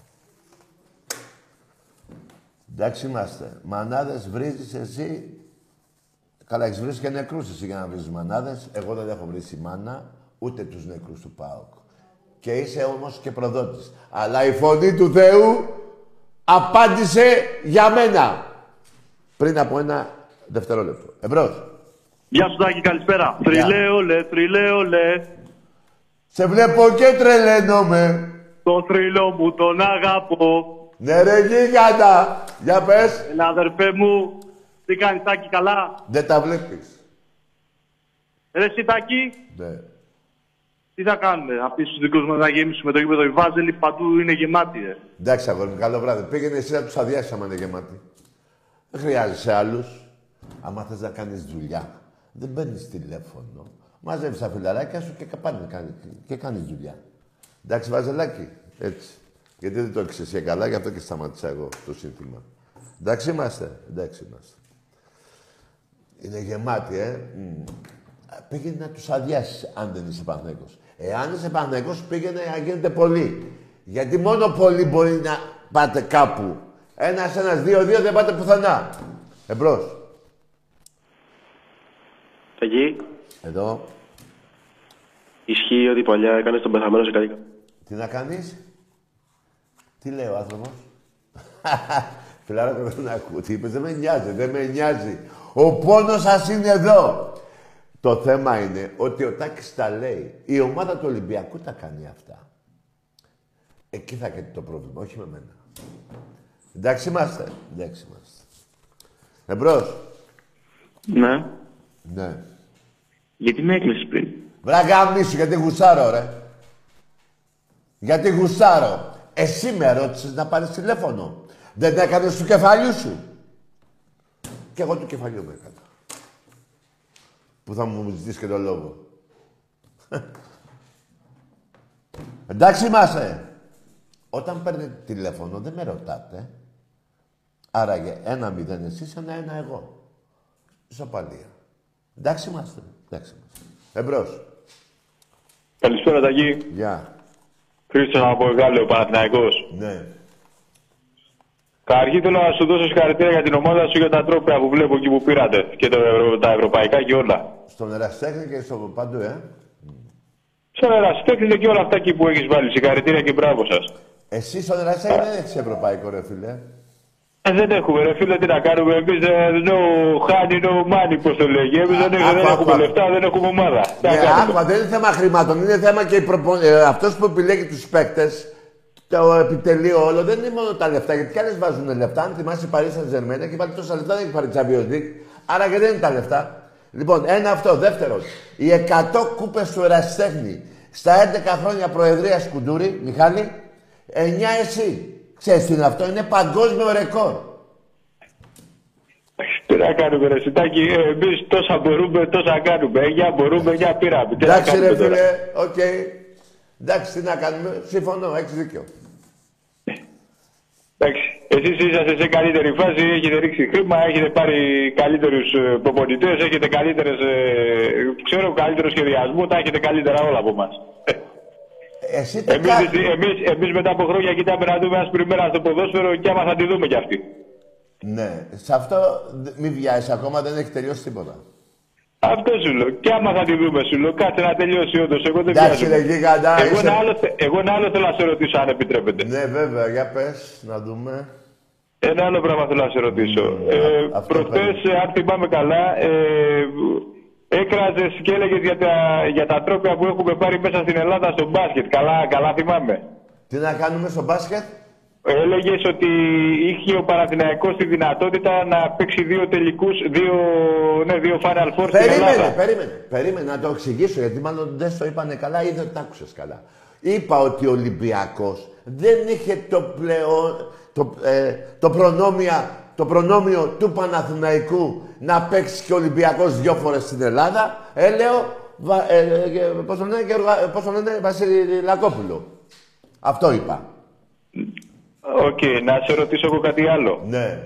Εντάξει είμαστε. Μανάδες βρίζεις εσύ. Καλά, έχεις βρει και νεκρούς εσύ για να βρίζεις μανάδες. Εγώ δεν έχω βρει μάνα, ούτε τους νεκρούς του ΠΑΟΚ. Και είσαι όμως και προδότης. Αλλά η φωνή του Θεού απάντησε για μένα. Πριν από ένα δευτερόλεπτο. Εμπρός. Γεια σου Τάκη, καλησπέρα. Θρυλέολε, θρυλέολε, Σε βλέπω και τρελαίνομαι. το θρυλό μου τον αγαπώ. Ναι ρε γίγαντα. Για πες. Έλα αδερφέ μου, τι κάνεις Τάκη, καλά; Δεν τα βλέπεις. Ρε εσύ Τάκη, Ναι. τι θα κάνουμε, θα πεις στους δικούς μας να γεμίσουμε το γήπεδο. Οι βάζελοι παντού είναι γεμάτοι, ρε. Εντάξει, αγόρι μου, καλό βράδυ. Πήγαινε εσύ να τους αδειάσεις άμα είναι γεμάτοι. Δεν χρειάζεσαι άλλους. Άμα θες να κάνεις δουλειά, δεν παίρνεις τηλέφωνο. Μαζεύεις τα φιλαράκια σου και πάνε κάνει, και κάνεις δουλειά. Εντάξει, βαζελάκι. Έτσι. Γιατί δεν το έχεις εσύ καλά, γι' αυτό και σταμάτησα εγώ το σύνθημα. Εντάξει είμαστε. Εντάξει είμαστε. Είναι γεμάτη, ε. Μμ. Πήγαινε να τους αδειάσεις, αν δεν είσαι Παναθηναϊκός. Εάν είσαι Παναθηναϊκός, πήγαινε να γίνετε πολλοί. Γιατί μόνο πολλοί μπορεί να πάτε κάπου. Ένας, ένας, δύο, δύο, δεν πάτε πουθενά. Εμπρός. Εκεί Εδώ. ισχύει ότι παλιά έκανες τον πεθαμένο σε κάτι. Τι να κάνεις; Τι λέει ο άνθρωπος; Φιλάρακο δεν ακούω. Τι είπες, δεν με νοιάζει, δεν με νοιάζει. Ο πόνος σας είναι εδώ. Το θέμα είναι ότι ο Τάκης τα λέει. Η ομάδα του Ολυμπιακού τα κάνει αυτά. Εκεί θα έχει το πρόβλημα, όχι με μένα. Εντάξει είμαστε. Εντάξει είμαστε. Εμπρός. Ναι. Ναι. Γιατί με έκλεισες πριν; Βράγα μίσου, γιατί γουσάρω, ρε. Γιατί γουσάρω. Εσύ με ρώτησες να πάρεις τηλέφωνο. Δεν έκανες του κεφαλιού σου. Και εγώ του κεφαλιού με έκανα. Που θα μου ζητήσεις και το λόγο. Εντάξει είμαστε. Όταν παίρνετε τηλέφωνο δεν με ρωτάτε. Άραγε ένα μηδέν εσείς, ένα ένα εγώ. Ισοπαλία. Εντάξει είμαστε. Εντάξει είμαστε. Εμπρός. Καλησπέρα, Ταγί. Γεια. Χρήστος από Γάλλιο, Παναθηναϊκός. Ναι. Καταρχήν θέλω να σου δώσω συγχαρητήρια για την ομάδα σου για τα τρόπια που βλέπω εκεί που πήρατε και το ευρω- τα ευρωπαϊκά και όλα. Στον εραστέχνη και στο παντού, ε. Σαν ερασιτέχνη και όλα αυτά εκεί που έχεις βάλει. Συγχαρητήρια και μπράβο σας. Εσύ στον εραστέχνη δεν έχεις ευρωπαϊκό, ρε φίλε. Ε, δεν έχουμε, ρε φίλε, τι να κάνουμε. Εμείς no honey, no money, πώς το λέγει. Εμείς δεν, άκου, δεν άκου, έχουμε άκου. λεφτά, δεν έχουμε ομάδα. Τι να Ναι, κάνουμε. άκουα, δεν είναι θέμα χρημάτων. Είναι θέμα και η προπο... ε, αυτός που επιλέγει τους παίκτες, το επιτελείο όλο, δεν είναι μόνο τα λεφτά. Γιατί κι άλλες βάζουν λεφτά. Αν θυμάσαι η Paris Saint-Germain, έχει βάλει τόσα λεφτά, δεν έχει πάρει Champions League. Άρα και δεν είναι τα λεφτά. Λοιπόν, ένα αυτό. Δεύτερον, οι 100 κούπες του Ερασιτέχνη στα 11 χρόνια προεδρίας Κουντούρη, Μιχάλη, 9 εσύ. Ξέρεις τι είναι αυτό, είναι παγκόσμιο ρεκόρ. Τι να κάνουμε, ρε Σιτάκη, εμείς τόσα μπορούμε, τόσα κάνουμε. Εννιά μπορούμε, εννιά πήραμε. Τι να Εντάξει κάνουμε ρε τώρα; φίλε, οκ. Εντάξει, τι να κάνουμε, συμφωνώ, έχεις δίκιο. Εντάξει, εσείς είσαστε σε καλύτερη φάση, έχετε ρίξει χρήμα, έχετε πάρει καλύτερους προπονητές, έχετε καλύτερες, ξέρω, καλύτερο σχεδιασμό, τα έχετε καλύτερα όλα από εμάς. Εσύ τι Εμείς κάνεις; εμείς, εμείς μετά από χρόνια κοιτάμε να δούμε άσπρη μέρα στο ποδόσφαιρο και άμα θα τη δούμε κι αυτή. Ναι, σε αυτό δ- μη βιάζεις ακόμα, δεν έχει τελειώσει τίποτα. Αυτό σου λέω. Και άμα θα τη δούμε, σου λέω, κάτσε να τελειώσει όντως. Εγώ δεν Εντάξει ρε βιάζομαι. γίγαντα, Εγώ είσαι... ένα, άλλο, θε- εγώ ένα άλλο θέλω να σε ρωτήσω, αν επιτρέπετε. Ναι βέβαια, για πες, να δούμε. Ένα άλλο πράγμα θέλω να σε ρωτήσω. Ε, αυτό Προχτές, παίρνει. αν θυμάμαι καλά, ε, έκραζες και έλεγες για τα, για τα τρόπια που έχουμε πάρει μέσα στην Ελλάδα στο μπάσκετ. Καλά, καλά θυμάμαι. Τι να κάνουμε στο μπάσκετ; Έλεγες ότι είχε ο Παναθηναϊκός τη δυνατότητα να παίξει δύο τελικούς, δύο, ναι, δύο Final Four στην Περίμενε, Ελλάδα. περίμενε. Περίμενε να το εξηγήσω, γιατί μάλλον δεν στο είπανε καλά ή δεν το άκουσες καλά. Είπα ότι ο Ολυμπιακός δεν είχε το πλεον... το, ε, το, προνόμια, το προνόμιο του Παναθηναϊκού να παίξει και ο Ολυμπιακός δυο φορές στην Ελλάδα. Ε, λέω, βα, ε, ε, πώς το λένε, Γεωργα- πώς το λένε, Βασιλακόπουλο. Αυτό είπα. Οκ, να σε ρωτήσω εγώ κάτι άλλο. Ναι,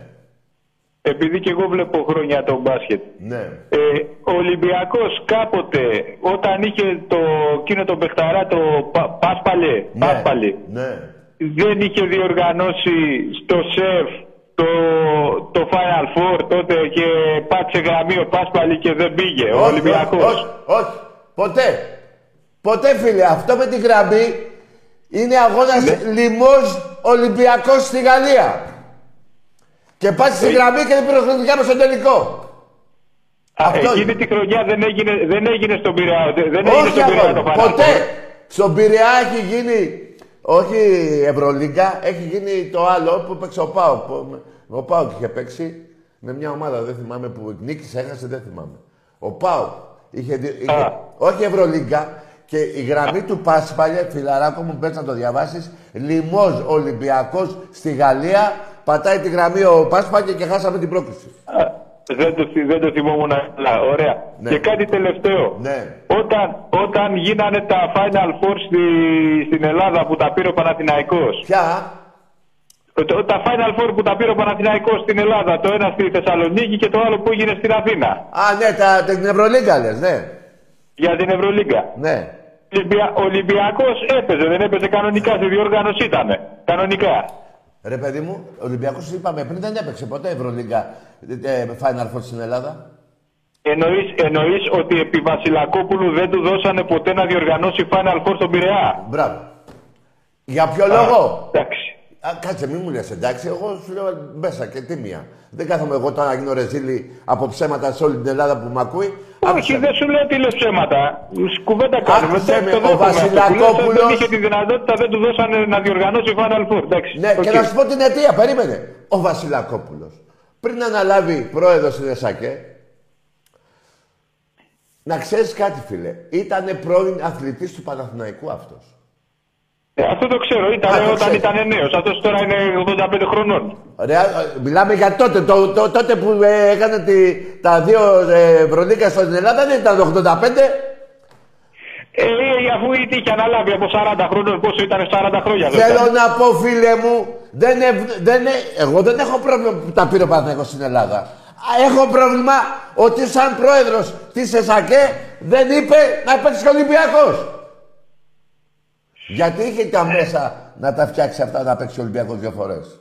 Επειδή και εγώ βλέπω χρόνια το μπάσκετ. ναι. Ε, ο Ολυμπιακός κάποτε όταν είχε το, εκείνο το παιχταρά το πα, Πάσπαλε, Ναι, Πάσπαλε, ναι. δεν είχε διοργανώσει στο ΣΕΦ το, το Final Four τότε και πάτησε γραμμή ο Πάσπαλη και δεν πήγε. ο Όχι, Ολυμπιακός. Όχι, όχι, ποτέ. Ποτέ, φίλε. Αυτό με την γραμμή είναι αγώνας Ναι. λιμός Ολυμπιακός στη Γαλλία. Και πας Ε. στη γραμμή και δεν πυροχλητικά με στο τελικό. Α, αυτό εκείνη είναι. τη χρονιά δεν έγινε, δεν έγινε στον Πειραιά. Δεν δεν έγινε Όχι, στον Πειραιά το αγόρι, Final ποτέ. Four. Στον Πειραιά έχει γίνει, όχι Ευρωλίγκα, έχει γίνει το άλλο που παίξε ο Πάοκ. που- Ο Πάοκ είχε παίξει με μια ομάδα, δεν θυμάμαι που νίκησε, έχασε, δεν θυμάμαι. Ο Πάοκ είχε, δι- είχε Α. όχι Ευρωλίγκα, και η γραμμή του Πάσπαλια, φιλαράκο μου, πες να το διαβάσεις, λιμός Ολυμπιακός στη Γαλλία, πατάει τη γραμμή ο Πάσπαλια και χάσαμε την πρόκληση. Α, Δεν το, θυ- δεν το θυμόμουν καλά. Ωραία. Ναι. Και κάτι τελευταίο. Ναι. Όταν, όταν γίνανε τα Final Four στη, στην Ελλάδα που τα πήρε ο Παναθηναϊκός. Ποια, Το- τα Final Four που τα πήρε ο Παναθηναϊκός στην Ελλάδα. Το ένα στη Θεσσαλονίκη και το άλλο που έγινε στην Αθήνα. α ναι, τα, την Ευρωλίγκα λες, ναι. Για την Ευρωλίγκα. Ναι. Ολυμπια, Ολυμπιακός έπαιζε, δεν έπαιζε κανονικά. Στη διοργάνωση ήτανε. Κανονικά. Ρε παιδί μου, ο Ολυμπιακός είπαμε πριν δεν έπαιξε ποτέ Ευρωλίγκα ε, Final Four στην Ελλάδα. Εννοείς, εννοείς ότι επί Βασιλακόπουλου δεν του δώσανε ποτέ να διοργανώσει Final Four στον Πειραιά; Μπράβο. Για ποιο λόγο; Εντάξει. Α, κάτσε, μην μου λες, εντάξει, εγώ σου λέω μέσα και τίμια. Δεν κάθομαι εγώ τώρα να γίνω ρεζίλη από ψέματα σε όλη την Ελλάδα που με ακούει. Όχι, Άκουσε με. δεν σου λέω ότι λες ψέματα. Κουβέντα κάνουμε. Άκουσε Δεν με, το ο δέχομαι αυτό. Που λες ότι Βασιλακόπουλος- Δεν είχε τη δυνατότητα, δεν του δώσανε να διοργανώσει Final Four. Εντάξει. Ναι, και οκ. να σου πω την αιτία, περίμενε. Ο Βασιλακόπουλος, πριν αναλάβει πρόεδρος στην ΕΣΑΚΕ, να ξέρεις κάτι, φίλε, ήταν πρώην αθλητής του Παναθηναϊκού αυτός. Ε, αυτό το ξέρω. Ήταν Α, το όταν ξέρεις. ήταν νέος. Αυτός τώρα είναι 85 χρονών. Ωραία, ε, μιλάμε για τότε, το, το- τότε που ε, έκανε τη, τα δύο ε, Ευρωλίγκα στην Ελλάδα, δεν ήταν το 85. Ε, ε, αφού είχε αναλάβει από 40 χρόνων, πόσο ήταν 40 χρόνια. δεν Θέλω ήταν. να πω, φίλε μου, δεν, ευ- δεν, ε- εγώ δεν έχω πρόβλημα που τα πήρε ο Παναθηναϊκός στην Ελλάδα. Α, Έχω πρόβλημα ότι σαν πρόεδρος της ΕΣΑΚΕ δεν είπε να παίξει και ο Ολυμπιακός. Γιατί είχε τα μέσα να τα φτιάξει αυτά να παίξει ο Ολυμπιακός δύο φορές;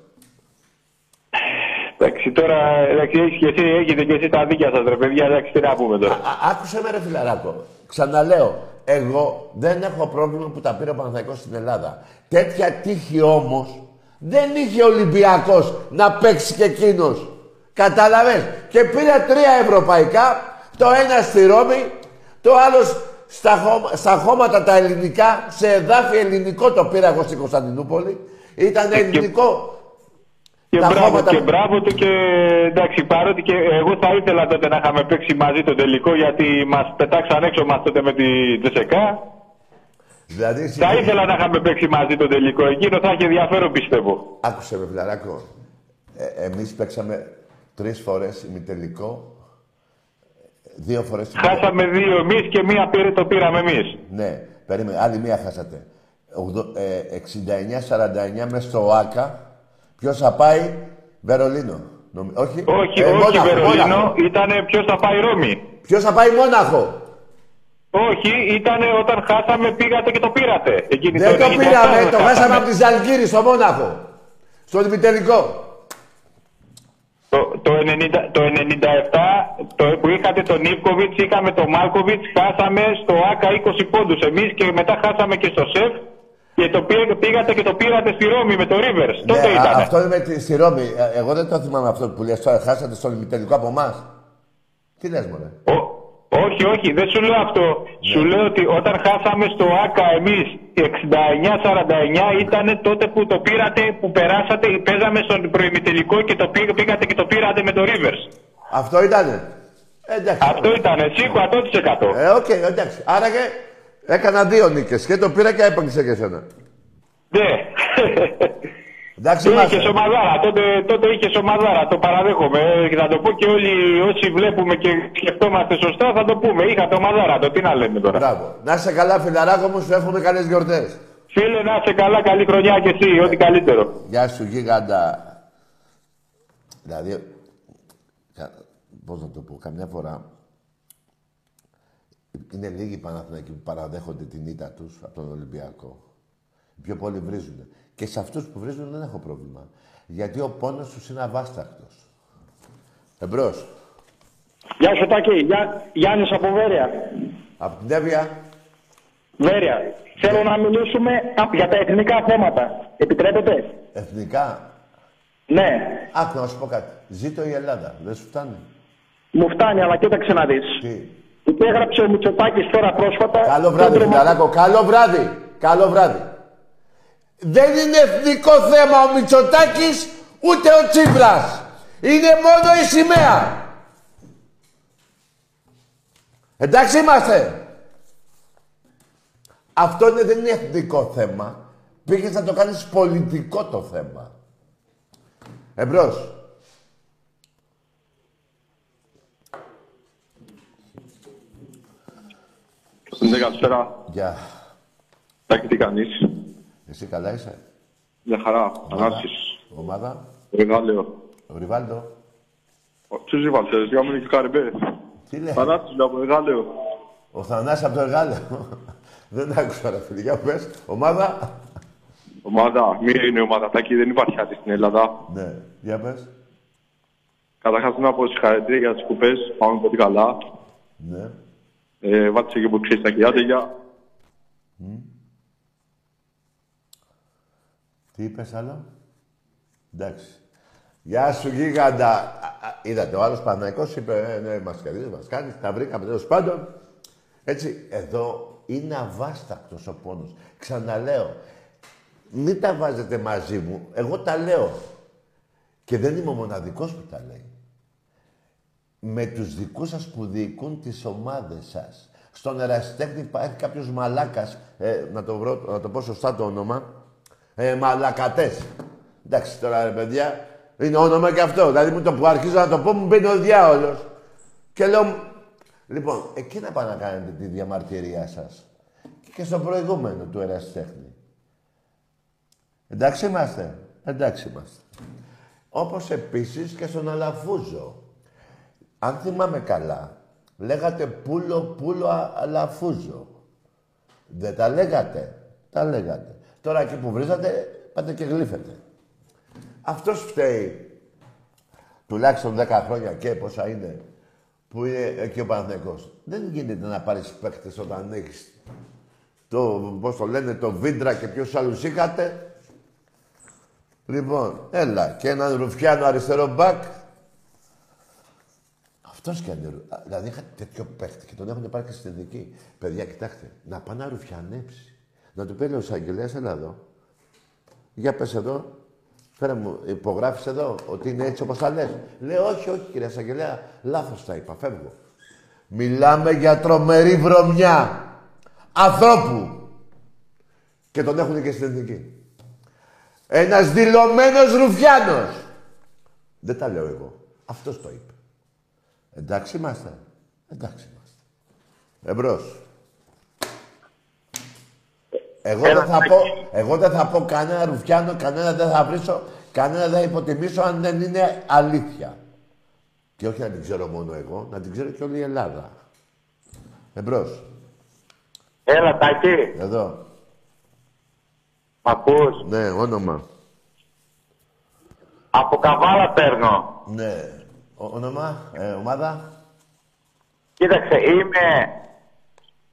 Εντάξει, τώρα εντάξει, έχεις και εσύ, έχετε και εσύ τα δίκια σας, ρε παιδιά. Εντάξει, τι να πούμε τώρα. Α, άκουσε με ρε φιλαράκο. Ξαναλέω, εγώ δεν έχω πρόβλημα που τα πήρε ο Παναθηναϊκός στην Ελλάδα. Τέτοια τύχη όμως δεν είχε ο Ολυμπιακός να παίξει και εκείνος. Κατάλαβες. Και πήρε τρία ευρωπαϊκά, το ένα στη Ρώμη, το άλλος στα, χώμα- στα χώματα τα ελληνικά, σε εδάφη ελληνικό το πήρα εγώ στην Κωνσταντινούπολη. Ήταν ελληνικό. Και τα μπράβο, χώματα- και μπράβο του και εντάξει, παρότι και εγώ θα ήθελα τότε να είχαμε παίξει μαζί το τελικό γιατί μας πετάξαν έξω μας τότε με τη Τζεσεκά. Δηλαδή, Θα ήθελα να είχαμε παίξει μαζί το τελικό. Εκείνο θα είχε ενδιαφέρον πιστεύω. Άκουσε με, φιλαράκο. Ε, εμείς παίξαμε τρεις φορές ημιτελικό. Δύο φορές ημιτελικό. Χάσαμε δύο εμείς και μία πήρε, το πήραμε εμείς. Ναι, περίμενε. Άλλη μία χάσατε. Ογδο- ε, 69-49 μέσα στο ΆΚΑ. Ποιος θα πάει Βερολίνο. Νομι- Όχι, Όχι, Ε, όχι Μόναχο, Βερολίνο, Μόναχο. ήταν ποιος θα πάει Ρώμη. Ποιος θα πάει Μόναχο. Όχι, ήταν όταν χάσαμε πήγατε και το πήρατε. Εκείνη Δεν το 98 πήραμε, το χάσαμε. χάσαμε από τη Ζαλγκύρη στο Μόναχο. Στο ημιτελικό. Το, το, 90, το 97 το, που είχατε τον Ιβκοβιτς, είχαμε τον Μάλκοβιτς, χάσαμε στο ΆΚΑ 20 πόντους εμείς και μετά χάσαμε και στο ΣΕΦ και το πήγα- πήγατε και το πήρατε στη Ρώμη με το Rivers. Τότε Ναι, α- ήταν. αυτό είναι με τη, στη Ρώμη. Ε, Εγώ δεν το θυμάμαι αυτό που λες τώρα. Χάσατε στο ημιτελικό από εμάς. Τι λες, μωρέ; Όχι, όχι, δεν σου λέω αυτό. Ναι. Σου λέω ότι όταν χάσαμε στο ΟΑΚΑ εμείς 69-49 ήταν τότε που το πήρατε, που περάσατε, παίζαμε στον προημιτελικό και το πήγα- πήγατε και το πήρατε με το Rivers. Αυτό ήτανε. Ε, εντάξει. Αυτό ήταν, σίγουρα 100%. Ε, οκ, εντάξει. Άρα και έκανα δύο νίκες και το πήρα και έπαιξε και εσένα. Ναι. Εντάξει, είχες είμαστε. ομαδάρα, τότε, τότε είχες ομαδάρα, το παραδέχομαι. Ε, Και θα το πω και όλοι όσοι βλέπουμε και σκεφτόμαστε σωστά θα το πούμε. Είχατε ομαδάρα, το τι να λέμε τώρα. Μπράβο. Να είσαι καλά, φιλαράκο μου, σου εύχομαι καλές γιορτές. Φίλε, να είσαι καλά, καλή χρονιά και εσύ, ό,τι καλύτερο. Γεια σου, γίγαντα. Δηλαδή, κα- πώς να το πω, καμιά φορά είναι λίγοι οι Παναθηναϊκοί που παραδέχονται την ήττα τους από τον Ολυμπιακό. Οι πιο πολλοί βρίζουν. Και σε αυτούς που βρίζουν δεν έχω πρόβλημα. Γιατί ο πόνος τους είναι αβάσταχτος. Εμπρός. Γεια σου Τάκη, Γεια, Γιάννης από Βέρεια. Από την Εύβοια. Βέρεια. Θέλω να μιλήσουμε α, για τα εθνικά θέματα. Επιτρέπετε; Εθνικά; Ναι. Άκου να σου πω κάτι. Ζήτω η Ελλάδα. Δεν σου φτάνει; Μου φτάνει, αλλά κοίταξε να δεις. Τι; Υπέγραψε ο Μητσοτάκης τώρα πρόσφατα... Καλό βράδυ, κέντρο μα- φιλαράκο. Καλό βράδυ. Καλό βράδυ. Δεν είναι εθνικό θέμα ο Μητσοτάκης, ούτε ο Τσίπρας. Είναι μόνο η σημαία. Εντάξει είμαστε. Αυτό είναι, δεν είναι εθνικό θέμα. Πήγες να το κάνεις πολιτικό το θέμα. Εμπρός. Ναι, καλησπέρα. Γεια. Τάκη, τι κάνεις; Εσύ καλά είσαι; Μια χαρά. Ανάρτησης. Ομάδα; Ρεγάλαιο. Ο Ριβάλντο. Ποιος ρίβαλσες, για μείνει και καρυμπέ. Τι λέει. Ανάρτηση λέω από Ρεγάλαιο. Ο Θανάσης από το εργάλεο. Δεν άκουσα ρε φίλε. Για πες. Ομάδα; Ομάδα, μία είναι η ομάδα. Τάκη, δεν υπάρχει άλλη στην Ελλάδα. Ναι. Για πες. Καταρχάς να πω συγχαρητήρια για τις κουπές. Πάμε πολύ καλά. Ναι. Ε, βάτησε και που ξέρεις τα κοιλάτε για... Τι είπες άλλο; Εντάξει. Γεια σου, γίγαντα. Α, α, Είδατε, ο άλλος Παναϊκός είπε, ε, ναι, μας κερδίζει, μας κάνει, τα βρήκαμε τέλος πάντων. Έτσι, εδώ είναι αβάστακτος ο πόνος. Ξαναλέω, μην τα βάζετε μαζί μου, εγώ τα λέω. Και δεν είμαι ο μοναδικός που τα λέει. Με τους δικούς σας που διοικούν τις ομάδες σας. Στον ερασιτέχνη υπάρχει κάποιος μαλάκας, ε, να, το βρω, να το πω σωστά το όνομα, ε, μαλακατές. Εντάξει τώρα ρε παιδιά, είναι όνομα και αυτό. Δηλαδή μου το που αρχίζω να το πω μου μπαίνει ο διάολος. Και λέω, λοιπόν, εκεί να πάνε να κάνετε τη διαμαρτυρία σας. Και στο προηγούμενο του ερασιτέχνη. Εντάξει είμαστε. Εντάξει είμαστε. Όπως επίσης και στον Αλαφούζο. Αν θυμάμαι καλά, λέγατε πουλο, πουλο, α- αλαφούζο. Δεν τα λέγατε. Τα λέγατε. Τώρα εκεί που βρίζατε, πάτε και γλύφετε. Αυτός φταίει τουλάχιστον 10 χρόνια και πόσα είναι που είναι εκεί ο Παναθηναϊκός. Δεν γίνεται να πάρεις παίκτες όταν έχεις το, πώς το λένε, το Βίντρα και ποιους άλλους είχατε. Λοιπόν, έλα, και έναν Ρουφιάνο αριστερό μπακ. Αυτός και αν Δηλαδή είχα τέτοιο παίχτη και τον έχουν πάρει και στην ειδική. Παιδιά, κοιτάξτε, να πάει να ρουφιανέψει. Να του πει ο Σαγγελέας, έλα εδώ. Για πες εδώ, Φέρε μου, υπογράφεις εδώ ότι είναι έτσι όπως τα λες. Λέω, όχι, όχι, κυρία Σαγγελέα, λάθος τα είπα, φεύγω. Μιλάμε για τρομερή βρωμιά ανθρώπου. Και τον έχουν και στην εθνική. Ένας δηλωμένος ρουφιάνος. Δεν τα λέω εγώ. Αυτός το είπε. Εντάξει είμαστε. Εντάξει είμαστε. Εμπρός. Εγώ δεν, θα πω, εγώ δεν θα πω κανένα ρουφιάνο, κανένα δεν θα βρίσω, κανένα δεν θα υποτιμήσω αν δεν είναι αλήθεια. Και όχι να την ξέρω μόνο εγώ, να την ξέρει και όλη η Ελλάδα. Εμπρός. Έλα, Τάκη. Εδώ. Μ' ακούς; Ναι, όνομα. Από Καβάλα παίρνω. Ναι. Ο- όνομα, ε, ομάδα. Κοίταξε, είμαι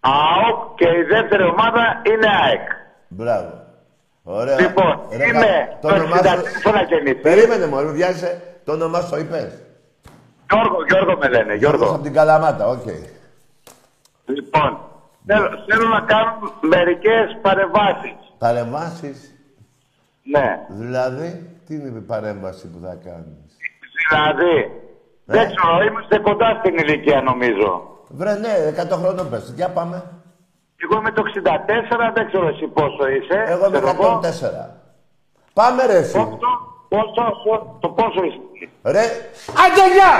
ΑΟΚ και η δεύτερη ομάδα είναι ΑΕΚ. Μπράβο. Ωραία. Λοιπόν, Ρε, είμαι κα- το το όνομά σου... 64 γεννηθή. Περίμενε μου, βιάζεσαι. Το όνομά σου το είπες; Γιώργο, Γιώργο με λένε, Γιώργος Γιώργο. από την Καλαμάτα, οκ. Λοιπόν, θέλω, θέλω να κάνω μερικές παρεμβάσεις. Παρεμβάσεις; Ναι. Δηλαδή, τι είναι η παρέμβαση που θα κάνεις; Δηλαδή, Ναι. δεν ξέρω, είμαστε κοντά στην ηλικία νομίζω. Βρε, ναι, 100 χρονών πες. Για πάμε. Εγώ είμαι το 64, δεν ξέρω εσύ πόσο είσαι. Εγώ είμαι Ξέρω 104. Πάμε ρε εσύ. Πόσο, πόσο, πόσο, το πόσο είσαι. Ρε, άντε γεια!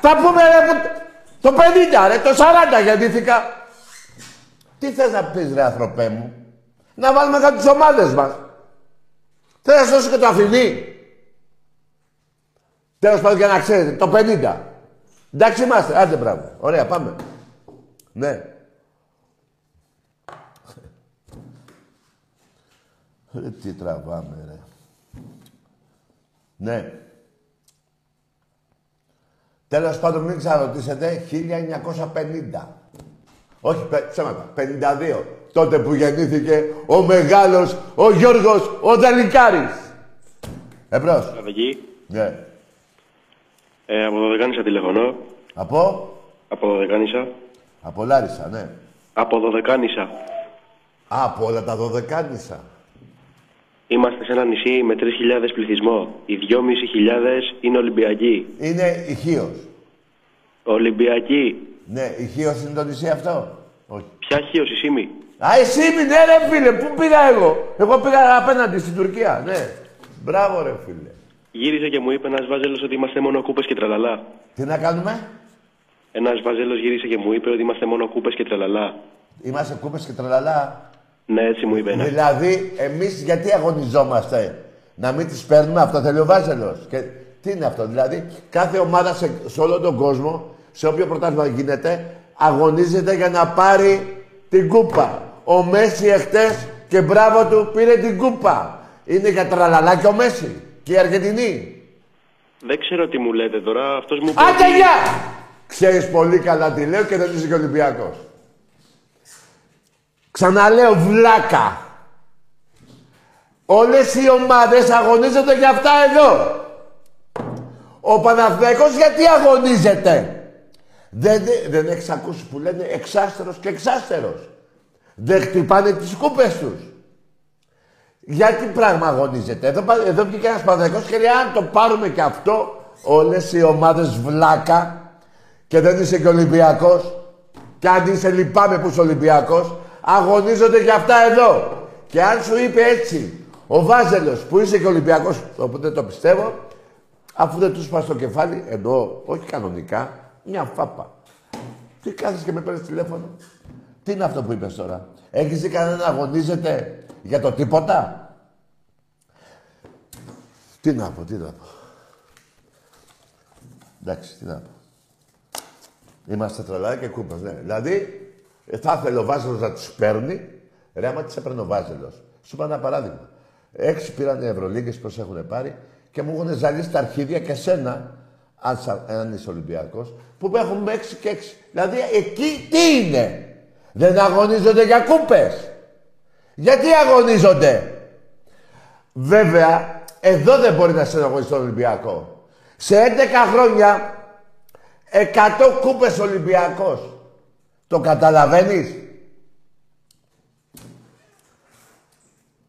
Θα πούμε ρε, που- το 50 ρε, το 40 γεννήθηκα. Τι θες να πεις ρε άνθρωπέ μου; Να βάλουμε κάτι τις ομάδες μας. Θες να σώσει και το αφημί. Τέλος πάντων για να ξέρετε, το 50. Εντάξει είμαστε, άντε μπράβο. Ωραία, πάμε. Ναι. Ρε, τι τραβάμε ρε. Ναι. Τέλος πάντων, μην ξαναρωτήσετε, 1950. Όχι, πε- ψέματα, 52. Τότε που γεννήθηκε ο μεγάλος, ο Γιώργος, ο Δελικάρης. Εμπρός. Εκεί. Ναι. Ε, από Δωδεκάνησα τηλεφωνώ. Από, Από Δωδεκάνησα. Από Λάρισα, ναι. Από Δωδεκάνησα. Α, από όλα τα δωδεκάνησα. Είμαστε σε ένα νησί με 3.000 πληθυσμό. Οι 2.500 είναι Ολυμπιακοί. Είναι ηχείος. Ολυμπιακοί. Ναι, ηχείος είναι το νησί αυτό; Όχι. Ποια χείος η Σίμη; Α, εσύ ναι ρε φίλε, πού πήγα εγώ; Εγώ πήγα απέναντι στην Τουρκία, ναι. Μπράβο ρε φίλε. Γύρισε και μου είπε ένας βάζελος ότι είμαστε μόνο κούπες και τραλαλά. Τι να κάνουμε; Ένας βάζελο γύρισε και μου είπε ότι είμαστε μόνο κούπες και τραλαλά. Είμαστε κούπες και τρελαλά. Ναι, έτσι μου είπε. Ναι. Δηλαδή, εμείς γιατί αγωνιζόμαστε; Να μην τις παίρνουμε, αυτό θέλει ο Βάζελος. Και τι είναι αυτό, δηλαδή, κάθε ομάδα σε, σε όλο τον κόσμο, σε όποιο πρωτάθλημα γίνεται, αγωνίζεται για να πάρει την κούπα. Ο Μέση εχθές και μπράβο του πήρε την κούπα. Είναι για τραλαλά και ο Μέση. Και η Αργεντινή. Δεν ξέρω τι μου λέτε τώρα. Αυτός μου είπε. Άντε ότι- γεια! Ξέρεις πολύ καλά τι λέω και δεν είσαι και Ολυμπιακός. Ξαναλέω βλάκα. Ο Όλες οι ομάδες αγωνίζονται για αυτά εδώ. Ο Παναθηναϊκός γιατί αγωνίζεται; Δεν, δεν έχεις ακούσει που λένε εξάστερος και εξάστερος. Δεν χτυπάνε τις κούπες τους. Γιατί πράγμα αγωνίζεται; Εδώ, πα- εδώ βγήκε ένας Παναθηναϊκός και λέει αν το πάρουμε και αυτό όλες οι ομάδες βλάκα και δεν είσαι και Ολυμπιακός και αν είσαι λυπάμαι που είσαι Ολυμπιακός αγωνίζονται για αυτά εδώ. Και αν σου είπε έτσι ο Βάζελος που είσαι και Ολυμπιακός, οπότε το πιστεύω, αφού δεν τους σπά στο κεφάλι, εννοώ, όχι κανονικά, μια φάπα. Τι κάθεσαι και με παίρνεις τηλέφωνο; Τι είναι αυτό που είπες τώρα; Έχεις δει κανένα να αγωνίζεται για το τίποτα; Τι να πω, τι να πω. Εντάξει, τι να πω. Είμαστε τρελά και κούπας, ναι. Δηλαδή, ε, θα ήθελε ο Βάζελος να τους παίρνει, ρε άμα τις έπαιρνε ο Βάζελος. Σου είπα ένα παράδειγμα. Έξι πήραν οι Ευρωλίγκες πως έχουν πάρει και μου έχουν ζαλίσει τα αρχίδια και σένα, αν, σα- αν είσαι Ολυμπιακός, που έχουμε έξι και έξι. Δηλαδή, εκεί τι είναι; Δεν αγωνίζονται για κούπες. Γιατί αγωνίζονται; Βέβαια, εδώ δεν μπορεί να στενοχωρήσει τον Ολυμπιακός. Σε 11 χρόνια, 100 κούπες Ολυμπιακός. Το καταλαβαίνεις;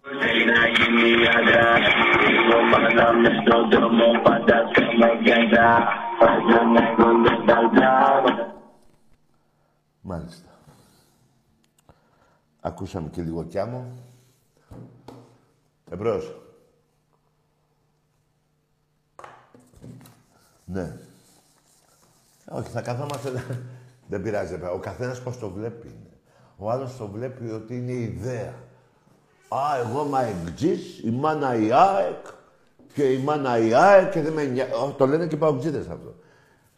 Θέλει να γίνει άντρας Εγώ πάντα μες στον δρόμο πάντα κάνω γκέντα Πάντα να κοντά τα λτάω Μάλιστα. Ακούσαμε και λίγο κι άμμο. Εμπρός. Ναι. Όχι, θα καθόμαστε... Δεν πειράζει, δεν πειράζει. Ο καθένας πώς το βλέπει. είναι. Ο άλλος το βλέπει ότι είναι ιδέα. Α, εγώ είμαι αεκτζής, η μάνα η ΑΕΚ και η μάνα η ΑΕΚ και δεν με νοιάζει. Το λένε και οι παουτζίδες αυτό.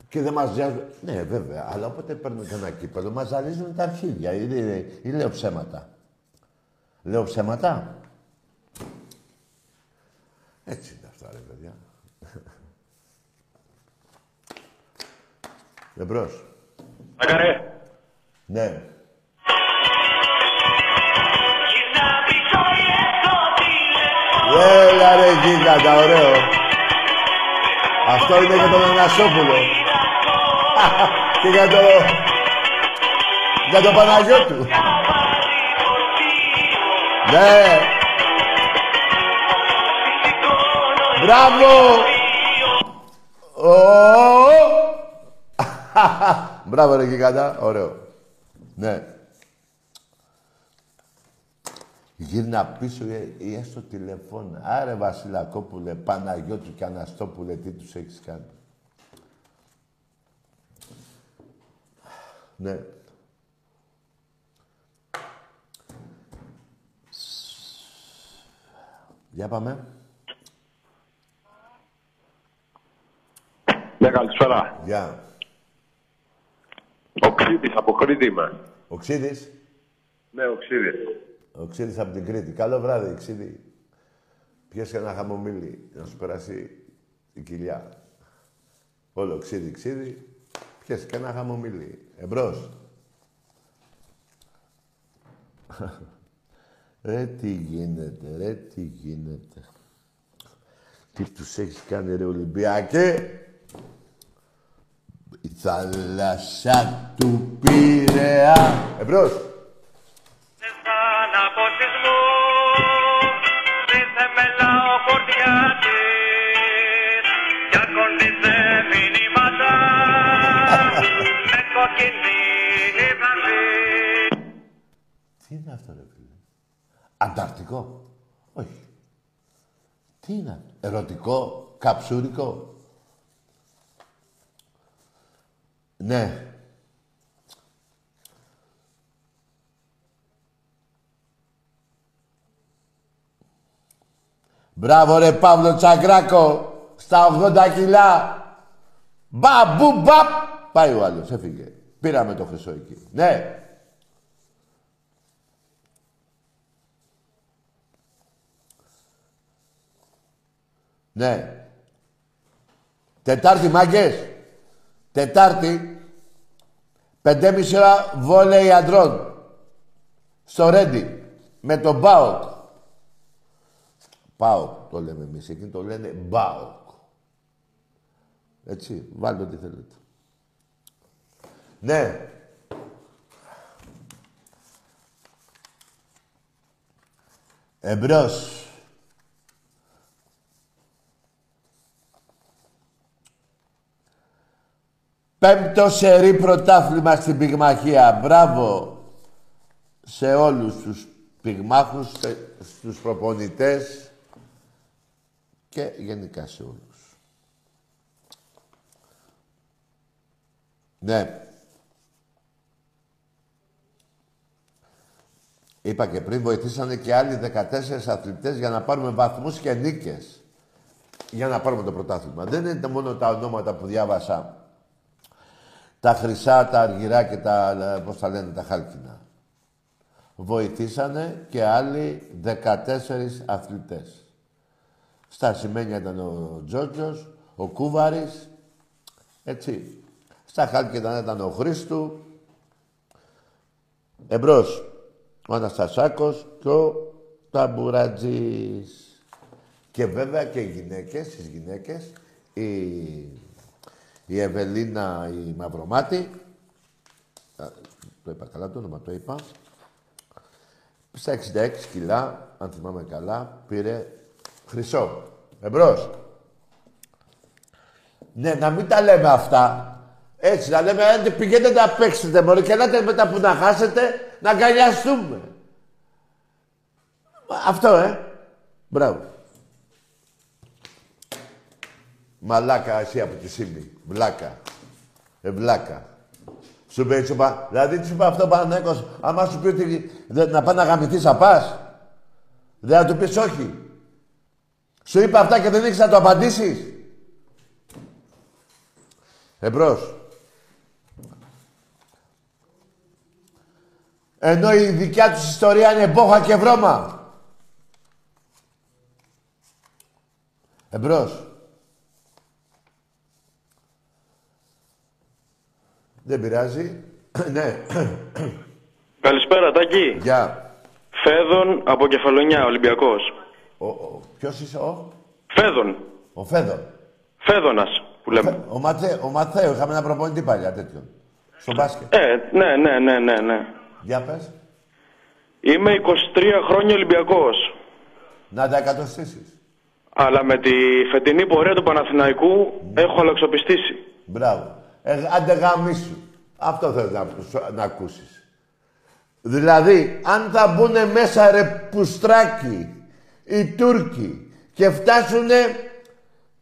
Και δεν μας νοιάζουν. Ναι, βέβαια, αλλά όποτε παίρνουν κανένα κύπελο, μας ζαλίζουν τα αρχίδια. Ή, ή, ή λέω ψέματα. Λέω ψέματα. Έτσι είναι αυτά, ρε παιδιά. Εμπρός. Ακαρέ. Ναι. Έλα ρε γίγαντα, ωραίο. Αυτό είναι για τον Ανασόπουλο. και για το... Για τον Παναγιώτου. ναι. Μπράβο. Ω! Μπράβο ρε γίγαντα, ωραίο. Ναι. Γύρνα πίσω ή, ή έστω τηλεφώνα. Άρε Βασιλακόπουλε, Παναγιώτου και Αναστόπουλε, τι τους έχεις κάνει. Ναι. Για πάμε. Ναι, καλησπέρα. Γεια. Ο Ξίδης, από Κρήτη είμαι. Ο Ξίδης. Ναι, ο Ξίδης. Ο Ξίδης από την Κρήτη. Καλό βράδυ, Ξίδη. Πιες και ένα χαμομήλι να σου περάσει η κοιλιά. Όλο ξίδι, ξίδι. Πιες και ένα χαμομήλι. Εμπρός. ρε τι γίνεται, ρε τι γίνεται. Τι τους έχεις κάνει ρε Ολυμπιακέ; Η θάλασσα του Πειραιά. Εμπρός. Αναποτισμό Ρίθε με λαοφορτιάτης Κι ακολουθήσε μηνύματα Με κοκκινή βραδύ Τι είναι αυτό, ρε φίλε; Ανταρκτικό. Όχι. Τι είναι αυτό; Ερωτικό, καψούρικο. Ναι. Μπράβο ρε Παύλο Τσακράκο. Στα 80 κιλά. Μπαμπου μπαπ. Πάει ο άλλος, έφυγε. Πήραμε το χρυσό εκεί. Ναι. Ναι. Τετάρτη, μάγκες. Τετάρτη. Πεντέμιση ώρα βόλεϊ αντρών. Στο Ρέντι. Με τον Μπάοκ. ΠΑΟΚ το λέμε εμείς. Εκείνοι το λένε ΜΠΑΟΚ. Έτσι, βάλτε ό,τι θέλετε. Ναι. Εμπρός. Πέμπτο σερί πρωτάθλημα στην πυγμαχία. Μπράβο σε όλους τους πυγμάχους, σε- στους προπονητές και γενικά σε όλους. Ναι. Είπα και πριν, βοηθήσανε και άλλοι 14 αθλητές για να πάρουμε βαθμούς και νίκες. Για να πάρουμε το πρωτάθλημα. Δεν είναι μόνο τα ονόματα που διάβασα. Τα χρυσά, τα αργυρά και τα, ε, πώς τα λένε, τα χάλκινα. Βοηθήσανε και άλλοι 14 αθλητές. Στα σημαίνια ήταν ο Τζότζος, ο Κούβαρης, έτσι. Στα χάλκινα ήταν ο Χρήστου, εμπρός ο Αναστασάκος και ο Ταμπουρατζής. Και βέβαια και οι γυναίκες, τις γυναίκες, η, η Ευελίνα η Μαυρομάτη, α, το είπα καλά το όνομα, το είπα, στα 66 κιλά, αν θυμάμαι καλά, πήρε χρυσό. Εμπρός. Ναι, να μην τα λέμε αυτά. Έτσι, να λέμε, αν πηγαίνετε να παίξετε μόνο και ελάτε μετά που να χάσετε, να αγκαλιαστούμε. Αυτό, ε. Μπράβο. Μαλάκα εσύ από τη Σίμη. Βλάκα. Ε, βλάκα. Σου πει έτσι, πα- δηλαδή τι σου είπε αυτό ο Παναθηναίκος, άμα σου πει ότι δεν- να πάει να γαμηθείς θα πας; Δεν θα του πεις όχι. Σου είπε αυτά και δεν έχεις να το απαντήσεις. Εμπρός. Ενώ η δικιά τους ιστορία είναι μπόχα και βρώμα. Εμπρός. Δεν πειράζει. ναι. Καλησπέρα, Τάκη. Γεια. Φέδων από Κεφαλονιά, Ολυμπιακός. Ο, ο, ποιος είσαι ο; Φέδων. Ο Φέδο. Φέδωνας, που λέμε. Ο, Ματέ, ο Μαθαίο. Είχαμε ένα προπονητή παλιά τέτοιο. Στο μπάσκετ. Ε, ναι, ναι, ναι, ναι, ναι. Για πες. Είμαι 23 χρόνια Ολυμπιακός. Να τα εκατοστήσεις. Αλλά με τη φετινή πορεία του Παναθηναϊκού έχω αλλαξοπιστήσει. Μπράβο. Ε, άντε γαμίσου. Αυτό θέλω να, σου- να ακούσεις. Δηλαδή, αν θα μπουν μέσα ρε πουστράκι οι Τούρκοι και φτάσουνε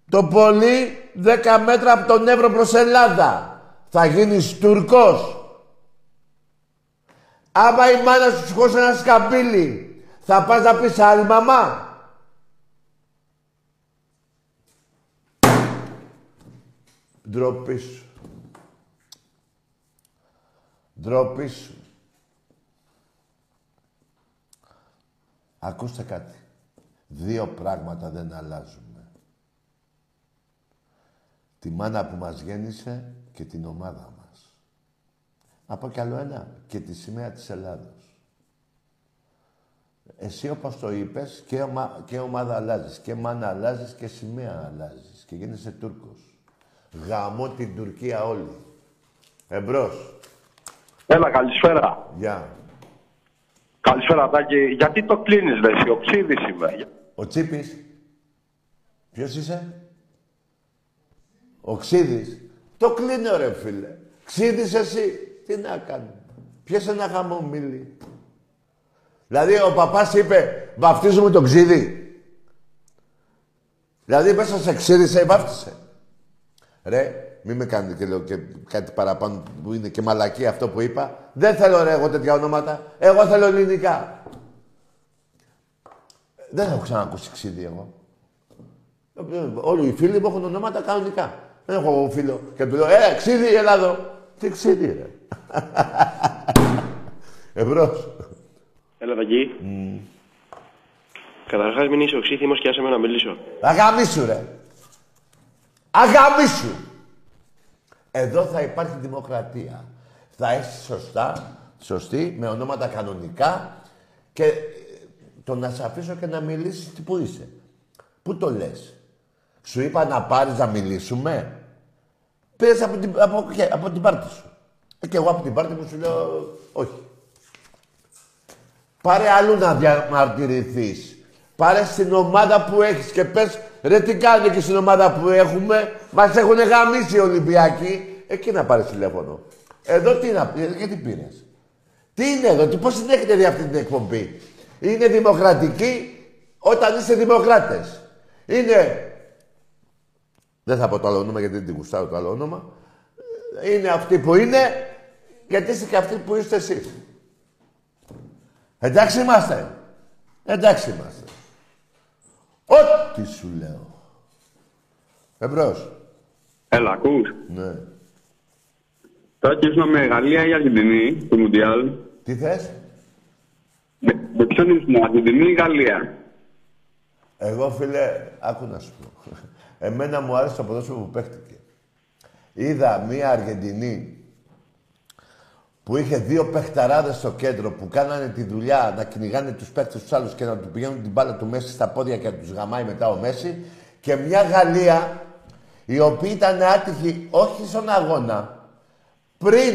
το πολύ 10 μέτρα από τον Εύρο προς Ελλάδα, θα γίνεις Τούρκος. Άμα η μάνα σου σηκώσει ένα σκαμπίλι, θα πας να πεις άλλη μαμά. Ντροπή σου. Ντροπή σου. Ακούστε κάτι. Δύο πράγματα δεν αλλάζουμε. Τη μάνα που μας γέννησε και την ομάδα μας. Από κι άλλο ένα. Και τη σημαία της Ελλάδος. Εσύ όπως το είπες και, ομα, και ομάδα αλλάζεις. Και μάνα αλλάζεις και σημαία αλλάζεις. Και γίνεσαι Τούρκος. Γαμώ την Τουρκία όλη. Εμπρός. Έλα, καλησπέρα. Γεια. Καλησπέρα, Τάκη. Γιατί το κλείνεις, ρε, εσύ, ο Ξύδης είμαι. Ο Τσίπης. Ποιος είσαι; Ο Ξίδης. Το κλείνω ρε φίλε. Ξίδης εσύ. Τι να κάνει. Ποιος ένα χαμομίλι. Δηλαδή ο παπάς είπε βαφτίζουμε τον Ξίδη. Δηλαδή μέσα σε ξύδισε ή βάφτισε. Ρε, μη με κάνετε και λέω και κάτι παραπάνω που είναι και μαλακή αυτό που είπα. Δεν θέλω ρε εγώ τέτοια ονόματα. Εγώ θέλω ελληνικά. Δεν έχω ξανακούσει ξύδι εγώ. Όλοι οι φίλοι μου έχουν ονόματα κανονικά. Δεν έχω εγώ φίλο και του λέω Ε, ξύδι, έλα εδώ. Τι ξύδι, ρε. Εμπρός. Έλα, Τακί. Καταρχάς μην είσαι οξύθυμος και άσε με να μιλήσω. Αγαμίσου, ρε. Αγαμίσου. Εδώ θα υπάρχει δημοκρατία. Θα είσαι σωστά, σωστή, με ονόματα κανονικά και ε, το να σε αφήσω και να μιλήσεις τι που είσαι. Πού το λες; Σου είπα να πάρεις να μιλήσουμε; Πήρες από την, από, από την πάρτη σου. Ε, και εγώ από την πάρτη μου σου λέω όχι. Πάρε αλλού να διαμαρτυρηθείς. Πάρε στην ομάδα που έχεις και πες ρε τι κάνετε και στην ομάδα που έχουμε; Μας έχουν γαμίσει οι Ολυμπιακοί. Εκεί να πάρεις τηλέφωνο. Εδώ τι να πει, γιατί πήρες. Τι είναι εδώ, τι, πώς την έχετε δει αυτή την εκπομπή; Είναι δημοκρατική όταν είστε δημοκράτες. Είναι... Δεν θα πω το άλλο όνομα γιατί δεν την γουστάρω το άλλο όνομα. Είναι αυτοί που είναι γιατί είστε και αυτοί που είστε εσείς. Εντάξει είμαστε. Εντάξει είμαστε. Ό,τι σου λέω. Εμπρός. Έλα, ακούς. Ναι. Τώρα και ήσουν με Γαλλία ή Αργεντινή, το Μουντιάλ. Τι θες; Με, με ποιον ήσουν, Αργεντινή ή Γαλλία; Εγώ, φίλε, άκου να σου πω. Εμένα μου άρεσε το ποδόσφαιρο που παίχτηκε. Είδα μία Αργεντινή που είχε δύο παιχταράδες στο κέντρο που κάνανε τη δουλειά να κυνηγάνε τους παίχτε τους άλλους και να του πηγαίνουν την μπάλα του Μέση στα πόδια και να τους γαμάει μετά ο Μέση. Και μια Γαλλία η οποία ήταν άτυχη όχι στον αγώνα πριν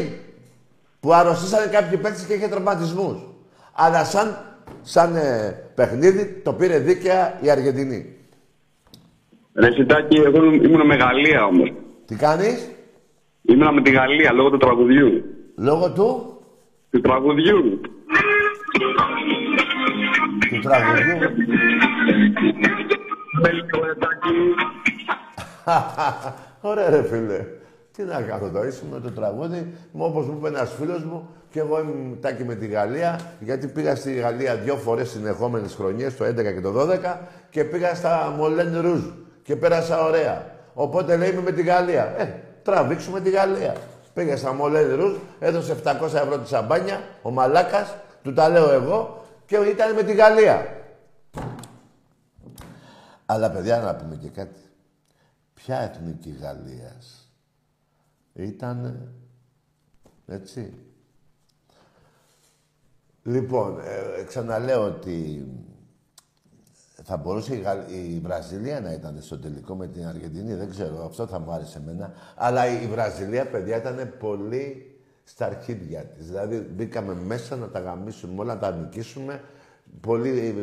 που αρρωστήσανε κάποιοι παίχτε και είχε τραυματισμούς. Αλλά σαν, σαν ε, παιχνίδι το πήρε δίκαια η Αργεντινή. Ρε Σιτάκη, εγώ ήμουν με Γαλλία όμως. Τι κάνεις; Ήμουνα με τη Γαλλία λόγω του τραγουδιού. Λόγω του; Του τραγουδιού. Του τραγουδιού. Ωραία ρε φίλε. Τι να κάνω τώρα, είσαι με το τραγούδι, μου όπως μου είπε ένας φίλος μου και εγώ ήμουν τάκι με τη Γαλλία, γιατί πήγα στη Γαλλία δύο φορές συνεχόμενες χρονιές, το 11 και το 12 και πήγα στα Μολέν Ρουζ και πέρασα ωραία. Οπότε λέει είμαι με τη Γαλλία. Ε, τραβήξουμε τη Γαλλία. Πήγα στα Μολέν Ρουζ, έδωσε 700 ευρώ τη σαμπάνια, ο Μαλάκας, του τα λέω εγώ και ήταν με τη Γαλλία. Αλλά παιδιά να πούμε και κάτι. Ποια εθνική Γαλλίας ήταν έτσι; Λοιπόν, ε, ξαναλέω ότι θα μπορούσε η, Γαλλ... η Βραζιλία να ήταν στο τελικό με την Αργεντινή. Δεν ξέρω, αυτό θα μου άρεσε εμένα. Αλλά η Βραζιλία, παιδιά, ήταν πολύ στα αρχίδια της. Δηλαδή, μπήκαμε μέσα να τα γαμίσουμε όλα, να τα νικήσουμε. Πολύ,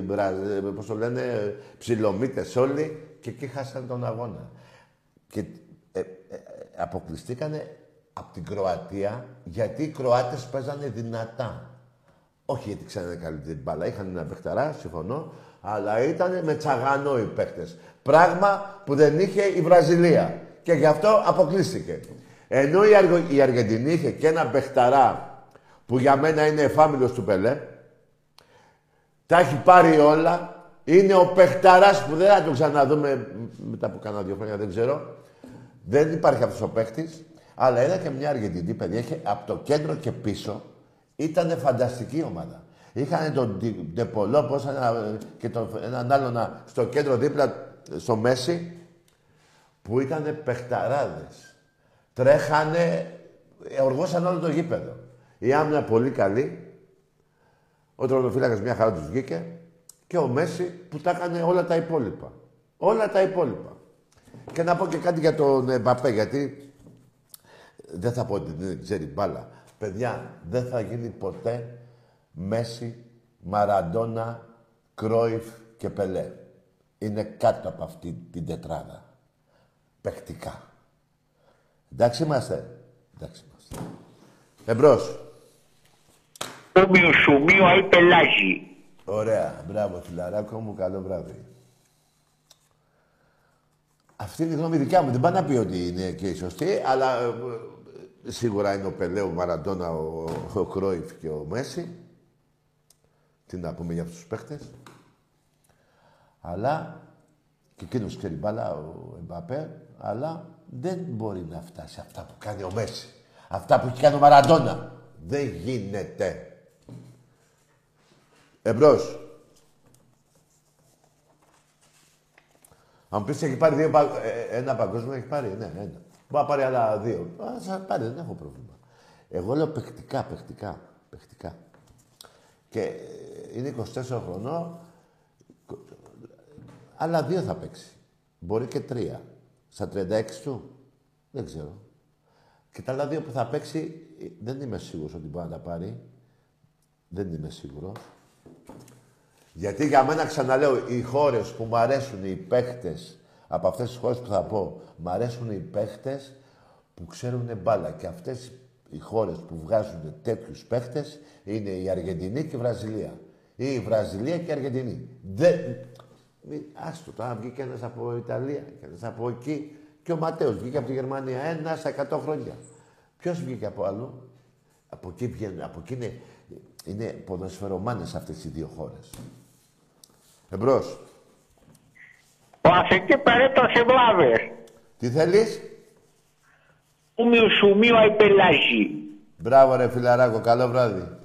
πώς το λένε, ψιλομίτες όλοι και εκεί χάσαν τον αγώνα. Και ε, ε, αποκλειστήκανε από την Κροατία γιατί οι Κροάτες παίζανε δυνατά. Όχι γιατί ξέρανε καλύτερη μπάλα. Είχαν ένα παιχταρά, συμφωνώ, αλλά ήταν με τσαγανό οι παίχτες. Πράγμα που δεν είχε η Βραζιλία. Και γι' αυτό αποκλείστηκε. Ενώ η, Αργο... η Αργεντινή είχε και ένα παιχταρά που για μένα είναι εφάμιλος του Πελέ, τα έχει πάρει όλα, είναι ο παιχταράς που δεν θα τον ξαναδούμε μετά από κάνα δύο χρόνια, δεν ξέρω. Δεν υπάρχει αυτός ο παίχτης. Αλλά είδα και μια Αργεντινή, παιδιά, είχε από το κέντρο και πίσω. Ήταν φανταστική ομάδα. Είχαν τον Ντεπολό πώς, ένα, και τον, έναν άλλο στο κέντρο δίπλα, στο μέση, που ήταν παιχταράδες. Τρέχανε, οργώσαν όλο το γήπεδο. Η άμυνα πολύ καλή. Ο τρονοφύλακας μια χαρά τους βγήκε. Και ο Μέση που τα έκανε όλα τα υπόλοιπα. Όλα τα υπόλοιπα. Και να πω και κάτι για τον Εμπαπέ, γιατί δεν θα πω ότι δεν ξέρει μπάλα. Παιδιά, δεν θα γίνει ποτέ Μέση, Μαραντόνα, Κρόιφ και Πελέ. Είναι κάτω από αυτή την τετράδα. Παιχτικά. Εντάξει είμαστε. Εντάξει είμαστε. Εμπρός. Όμοιο σουμίο αή πελάγι. Ωραία. Μπράβο, φιλαράκο μου. Καλό βράδυ. Αυτή είναι η γνώμη δικιά μου. Δεν πάει να πει ότι είναι και η σωστή, αλλά ε, ε, σίγουρα είναι ο Πελέ, ο Μαραντόνα, ο, ο Κρόιφ και ο Μέση. Τι να πούμε για αυτούς τους παίχτες. Αλλά και εκείνος ξέρει μπάλα, ο Εμπαπέ, αλλά δεν μπορεί να φτάσει αυτά που κάνει ο Μέση. Αυτά που έχει κάνει ο Μαραντόνα. Δεν γίνεται. Εμπρός. Αν πεις έχει πάρει δύο, πα- ε, ε, ένα παγκόσμιο, έχει πάρει, ναι, ένα. Μπορεί να πάρει άλλα δύο. Α, θα πάρει, δεν έχω πρόβλημα. Εγώ λέω παιχτικά, παιχτικά, παιχτικά. Και ε, είναι 24 χρονών. Άλλα δύο θα παίξει. Μπορεί και τρία. Στα 36 του. Δεν ξέρω. Και τα άλλα δύο που θα παίξει, ε, δεν είμαι σίγουρος ότι μπορεί να τα πάρει. Δεν είμαι σίγουρος. Γιατί για μένα, ξαναλέω, οι χώρες που μου αρέσουν οι παίχτες, από αυτές τις χώρες που θα πω, μου αρέσουν οι παίχτες που ξέρουν μπάλα. Και αυτές οι χώρες που βγάζουν τέτοιους παίχτες είναι η Αργεντινή και η Βραζιλία. Ή η Βραζιλία και η Αργεντινή. Δεν... Μη- Άστο, τώρα βγήκε ένας από Ιταλία και ένας από εκεί. Και ο Ματέος βγήκε από τη Γερμανία ένας στα 100 χρόνια. Ποιος βγήκε από άλλο. Από εκεί, βγαίνουν, από εκεί είναι, είναι ποδοσφαιρομάνες αυτές οι δύο χώρες. Εμπρός. Πασε και περέτω σε βλάβες. Τι θέλεις. Ούμιο σουμίο υπελάζει. Μπράβο ρε φιλαράκο, καλό βράδυ.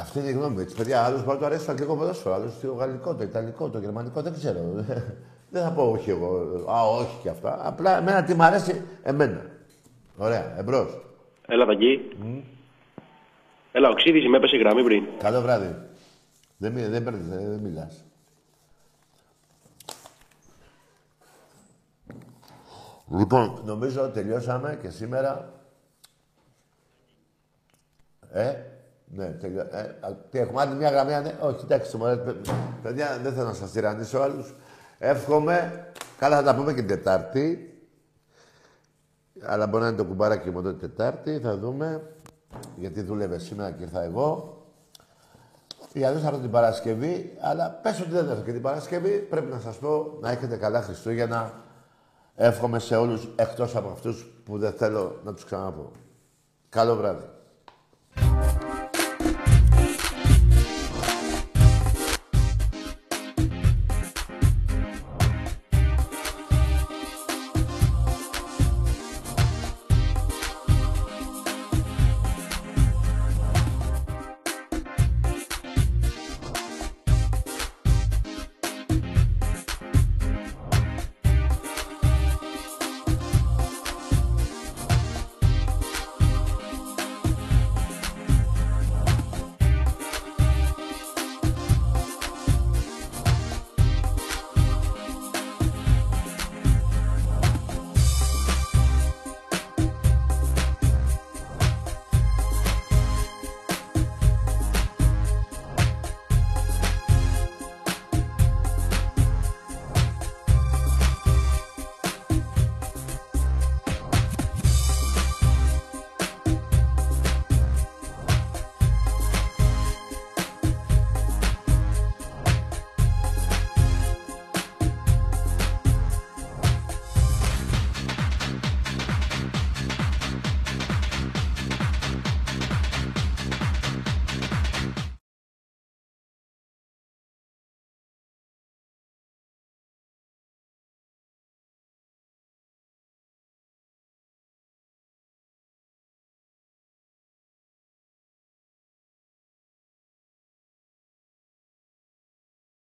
Αυτή είναι η γνώμη μου. Έτσι, παιδιά, άλλος μπορεί να του αρέσει το αγγλικό ποδόσφαιρο, άλλος το γαλλικό, το ιταλικό, το γερμανικό, δεν ξέρω. δεν θα πω όχι εγώ. Α, όχι και αυτά. Απλά εμένα τι μ' αρέσει, εμένα. Ωραία, εμπρός. Έλα, Βαγγί. Έλα, ο Ξίδης με έπεσε η γραμμή πριν. Καλό βράδυ. Δεν, μι- δεν, παίρνεις, δεν, δεν μιλάς. Λοιπόν, νομίζω τελειώσαμε και σήμερα. Ε, ναι, τελειώ... ε, α, τι έχουμε, άλλη μια γραμμή, ναι. Όχι, εντάξει, μωρέ, παι- παιδιά, δεν θέλω να σας τυραννήσω άλλους. Εύχομαι, καλά θα τα πούμε και την Τετάρτη. Αλλά μπορεί να είναι το κουμπάράκι μου την Τετάρτη, θα δούμε. Γιατί δούλευε σήμερα και ήρθα εγώ. Ή αλλιώς θα έρθω την Παρασκευή, αλλά πες ότι δεν έρθω και την Παρασκευή. Πρέπει να σας πω να έχετε καλά Χριστούγεννα. Εύχομαι σε όλους, εκτός από αυτούς που δεν θέλω να τους ξαναπώ. Καλό βράδυ.